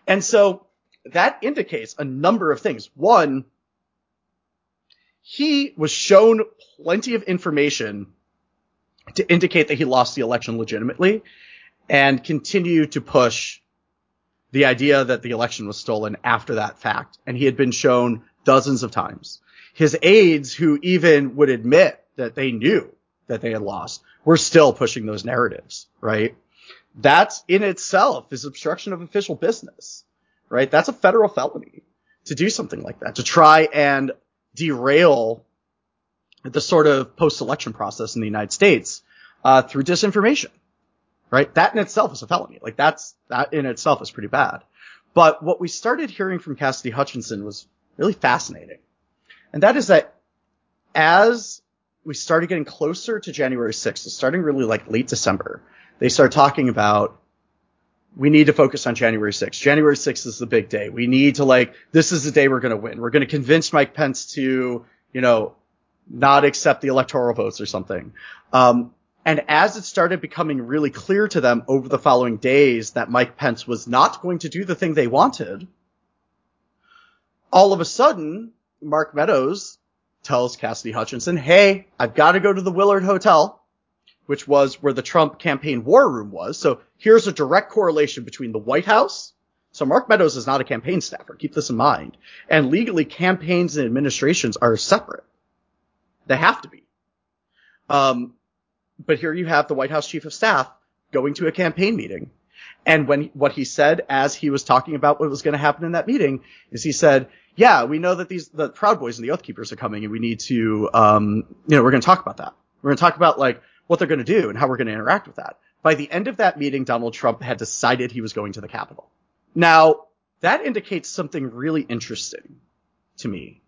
And so that indicates a number of things. One, he was shown plenty of information to indicate that he lost the election legitimately and continue to push the idea that the election was stolen after that fact. And he had been shown dozens of times. His aides, who even would admit that they knew that they had lost, were still pushing those narratives, right? That's in itself is obstruction of official business, right? That's a federal felony to do something like that, to try and derail the sort of post-election process in the United States uh, through disinformation right? That in itself is a felony. Like that's, that in itself is pretty bad. But what we started hearing from Cassidy Hutchinson was really fascinating. And that is that as we started getting closer to January 6th, starting really like late December, they started talking about we need to focus on January 6th. January 6th is the big day. We need to like, this is the day we're going to win. We're going to convince Mike Pence to, you know, not accept the electoral votes or something. Um, and as it started becoming really clear to them over the following days that Mike Pence was not going to do the thing they wanted, all of a sudden, Mark Meadows tells Cassidy Hutchinson, Hey, I've got to go to the Willard Hotel, which was where the Trump campaign war room was. So here's a direct correlation between the White House, So Mark Meadows is not a campaign staffer. Keep this in mind. And legally, campaigns and administrations are separate. They have to be. Um, but here you have the White House chief of staff going to a campaign meeting. And when what he said as he was talking about what was going to happen in that meeting is he said, "Yeah, we know that these the Proud Boys and the Oath Keepers are coming, and we need to, um, you know, we're going to talk about that. We're going to talk about like what they're going to do and how we're going to interact with that." By the end of that meeting, Donald Trump had decided he was going to the Capitol. Now that indicates something really interesting to me,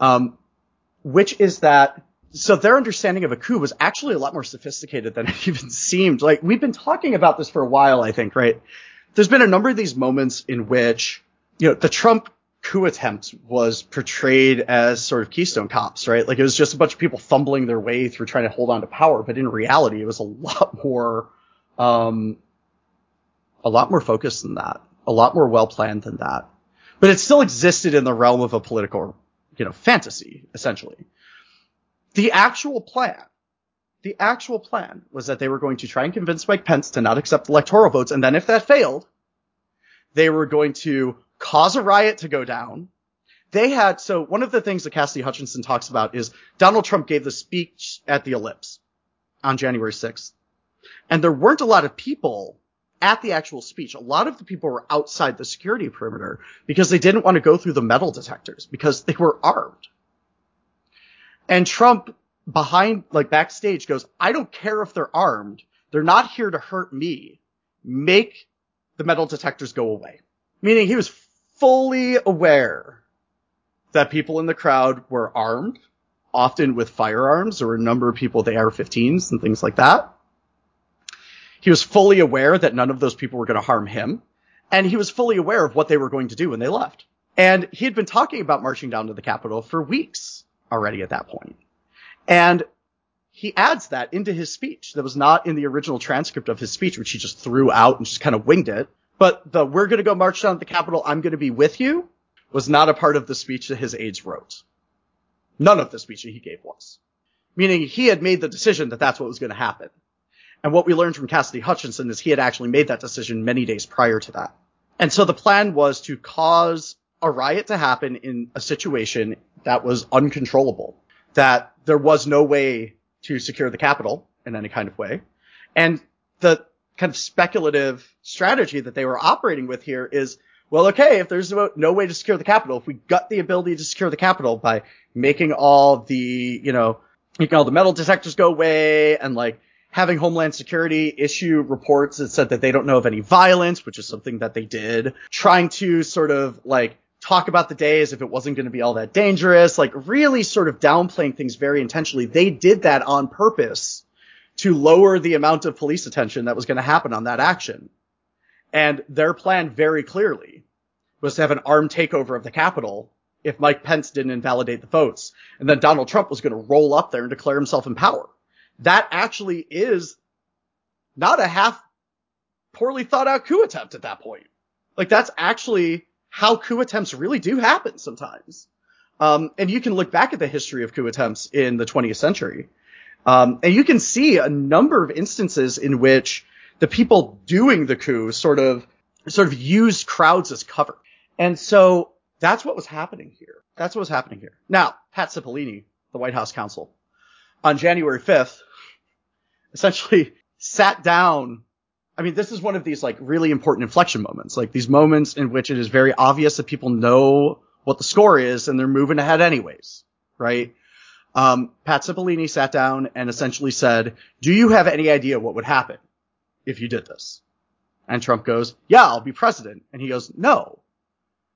um, which is that so their understanding of a coup was actually a lot more sophisticated than it even seemed. Like we've been talking about this for a while, I think, right? There's been a number of these moments in which, you know, the Trump coup attempt was portrayed as sort of Keystone cops, right? Like it was just a bunch of people fumbling their way through trying to hold on to power, but in reality, it was a lot more, um, a lot more focused than that, a lot more well planned than that. But it still existed in the realm of a political, you know, fantasy, essentially. The actual plan, the actual plan was that they were going to try and convince Mike Pence to not accept electoral votes. And then if that failed, they were going to cause a riot to go down. They had, so one of the things that Cassidy Hutchinson talks about is Donald Trump gave the speech at the ellipse on January 6th. And there weren't a lot of people at the actual speech. A lot of the people were outside the security perimeter because they didn't want to go through the metal detectors because they were armed. And Trump behind, like backstage goes, I don't care if they're armed. They're not here to hurt me. Make the metal detectors go away. Meaning he was fully aware that people in the crowd were armed, often with firearms. Were a number of people with AR-15s and things like that. He was fully aware that none of those people were going to harm him. And he was fully aware of what they were going to do when they left. And he had been talking about marching down to the Capitol for weeks already at that point. And he adds that into his speech that was not in the original transcript of his speech, which he just threw out and just kind of winged it. But the we're going to go march down to the Capitol, I'm going to be with you was not a part of the speech that his aides wrote. None of the speech that he gave was. Meaning he had made the decision that that's what was going to happen. And what we learned from Cassidy Hutchinson is he had actually made that decision many days prior to that. And so the plan was to cause a riot to happen in a situation that was uncontrollable, that there was no way to secure the Capitol in any kind of way. And the kind of speculative strategy that they were operating with here is, well, okay, if there's no way to secure the Capitol, if we gut the ability to secure the Capitol by making all the, you know, making all the metal detectors go away and like having Homeland Security issue reports that said that they don't know of any violence, which is something that they did, trying to sort of like talk about the day as if it wasn't going to be all that dangerous, like really sort of downplaying things very intentionally. They did that on purpose to lower the amount of police attention that was going to happen on that action. And their plan very clearly was to have an armed takeover of the Capitol if Mike Pence didn't invalidate the votes. And then Donald Trump was going to roll up there and declare himself in power. That actually is not a half poorly thought out coup attempt at that point. Like that's actually how coup attempts really do happen sometimes. Um, and you can look back at the history of coup attempts in the 20th century. Um, and you can see a number of instances in which the people doing the coup sort of, sort of used crowds as cover. And so that's what was happening here. That's what was happening here. Now, Pat Cipollone, the White House counsel, on January 5th, essentially sat down I mean, this is one of these like really important inflection moments, like these moments in which it is very obvious that people know what the score is and they're moving ahead anyways, right? Um, Pat Cipollone sat down and essentially said, do you have any idea what would happen if you did this? And Trump goes, yeah, I'll be president. And he goes, no,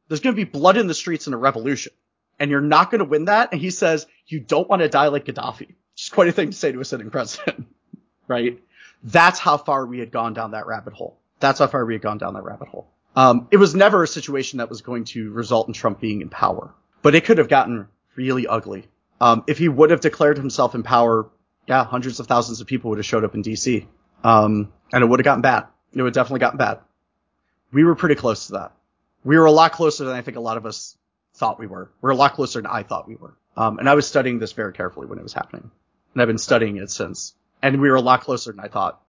there's going to be blood in the streets and a revolution and you're not going to win that. And he says, you don't want to die like Gaddafi. Is quite a thing to say to a sitting president, right? That's how far we had gone down that rabbit hole. That's how far we had gone down that rabbit hole. Um, it was never a situation that was going to result in Trump being in power, but it could have gotten really ugly. Um, if he would have declared himself in power, yeah, hundreds of thousands of people would have showed up in DC. Um, and it would have gotten bad. It would have definitely gotten bad. We were pretty close to that. We were a lot closer than I think a lot of us thought we were. We're a lot closer than I thought we were. Um, and I was studying this very carefully when it was happening. And I've been studying it since and we were a lot closer than I thought.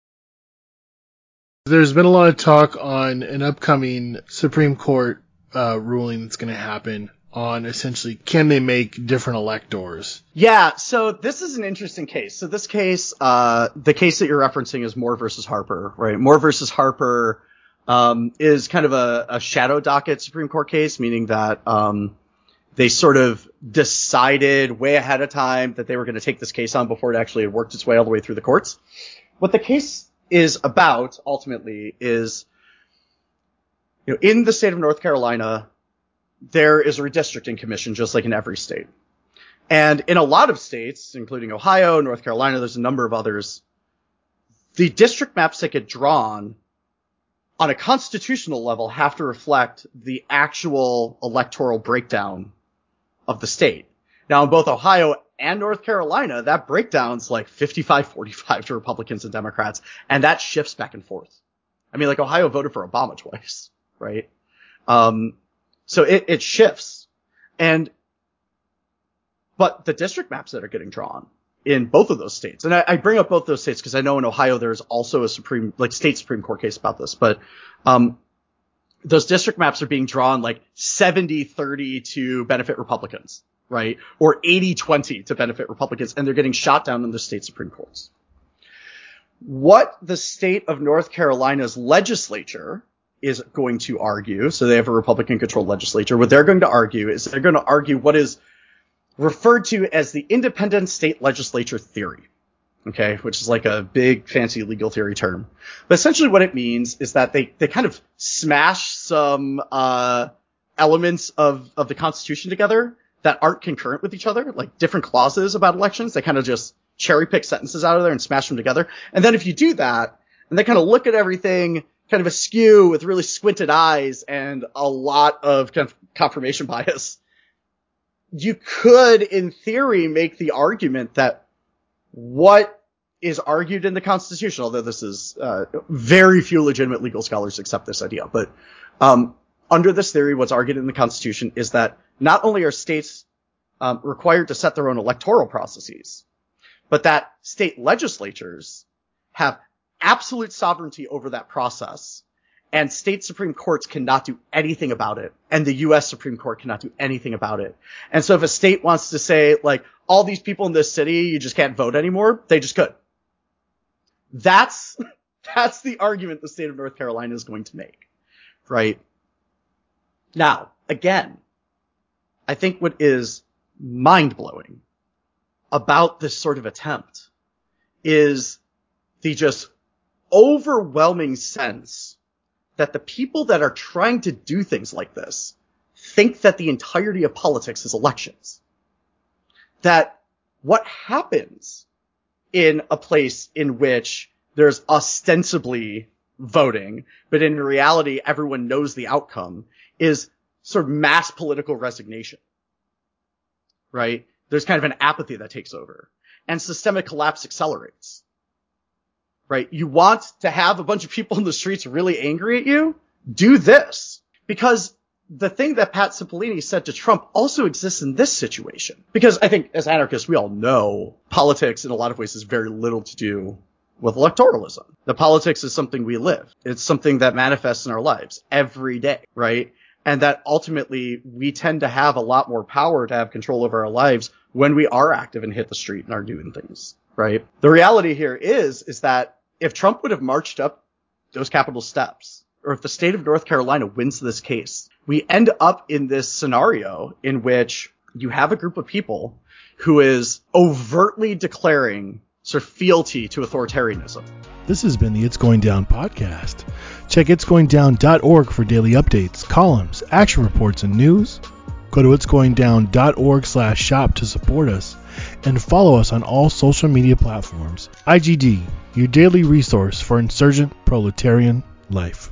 There's been a lot of talk on an upcoming Supreme Court uh, ruling that's going to happen on essentially can they make different electors? Yeah, so this is an interesting case. So this case, uh, the case that you're referencing is Moore versus Harper, right? Moore versus Harper um, is kind of a, a, shadow docket Supreme Court case, meaning that um, they sort of decided way ahead of time that they were going to take this case on before it actually had worked its way all the way through the courts. What the case is about ultimately is, you know, in the state of North Carolina, there is a redistricting commission just like in every state. And in a lot of states, including Ohio, North Carolina, there's a number of others, the district maps that get drawn on a constitutional level have to reflect the actual electoral breakdown of the state. Now in both Ohio and North Carolina, that breakdown's like 55-45 to Republicans and Democrats, and that shifts back and forth. I mean, like Ohio voted for Obama twice, right? Um, so it, it shifts. And, but the district maps that are getting drawn in both of those states, and I, I bring up both those states because I know in Ohio there's also a Supreme, like state Supreme Court case about this, but, um, those district maps are being drawn like 70-30 to benefit Republicans, right? Or 80-20 to benefit Republicans, and they're getting shot down in the state Supreme Courts. What the state of North Carolina's legislature is going to argue, so they have a Republican controlled legislature, what they're going to argue is they're going to argue what is referred to as the independent state legislature theory. Okay, which is like a big fancy legal theory term. But essentially what it means is that they, they kind of smash some, uh, elements of, of the constitution together that aren't concurrent with each other, like different clauses about elections. They kind of just cherry pick sentences out of there and smash them together. And then if you do that, and they kind of look at everything kind of askew with really squinted eyes and a lot of kind of confirmation bias, you could, in theory, make the argument that what is argued in the Constitution, although this is uh, very few legitimate legal scholars accept this idea, but um, under this theory, what's argued in the Constitution is that not only are states um, required to set their own electoral processes, but that state legislatures have absolute sovereignty over that process. And state Supreme Courts cannot do anything about it. And the US Supreme Court cannot do anything about it. And so if a state wants to say, like, all these people in this city, you just can't vote anymore, they just could. That's, that's the argument the state of North Carolina is going to make. Right? Now, again, I think what is mind blowing about this sort of attempt is the just overwhelming sense that the people that are trying to do things like this think that the entirety of politics is elections. That what happens in a place in which there's ostensibly voting, but in reality everyone knows the outcome is sort of mass political resignation. Right? There's kind of an apathy that takes over. And systemic collapse accelerates right? You want to have a bunch of people in the streets really angry at you? Do this. Because the thing that Pat Cipollone said to Trump also exists in this situation. Because I think as anarchists, we all know politics in a lot of ways has very little to do with electoralism. The politics is something we live. It's something that manifests in our lives every day, right? And that ultimately we tend to have a lot more power to have control over our lives when we are active and hit the street and are doing things, right? The reality here is, is that if Trump would have marched up those Capitol steps, or if the state of North Carolina wins this case, we end up in this scenario in which you have a group of people who is overtly declaring sort of fealty to authoritarianism. This has been the It's Going Down podcast. Check itsgoingdown.org for daily updates, columns, action reports, and news. Go to itsgoingdown.org slash shop to support us and follow us on all social media platforms. IGD, your daily resource for insurgent proletarian life.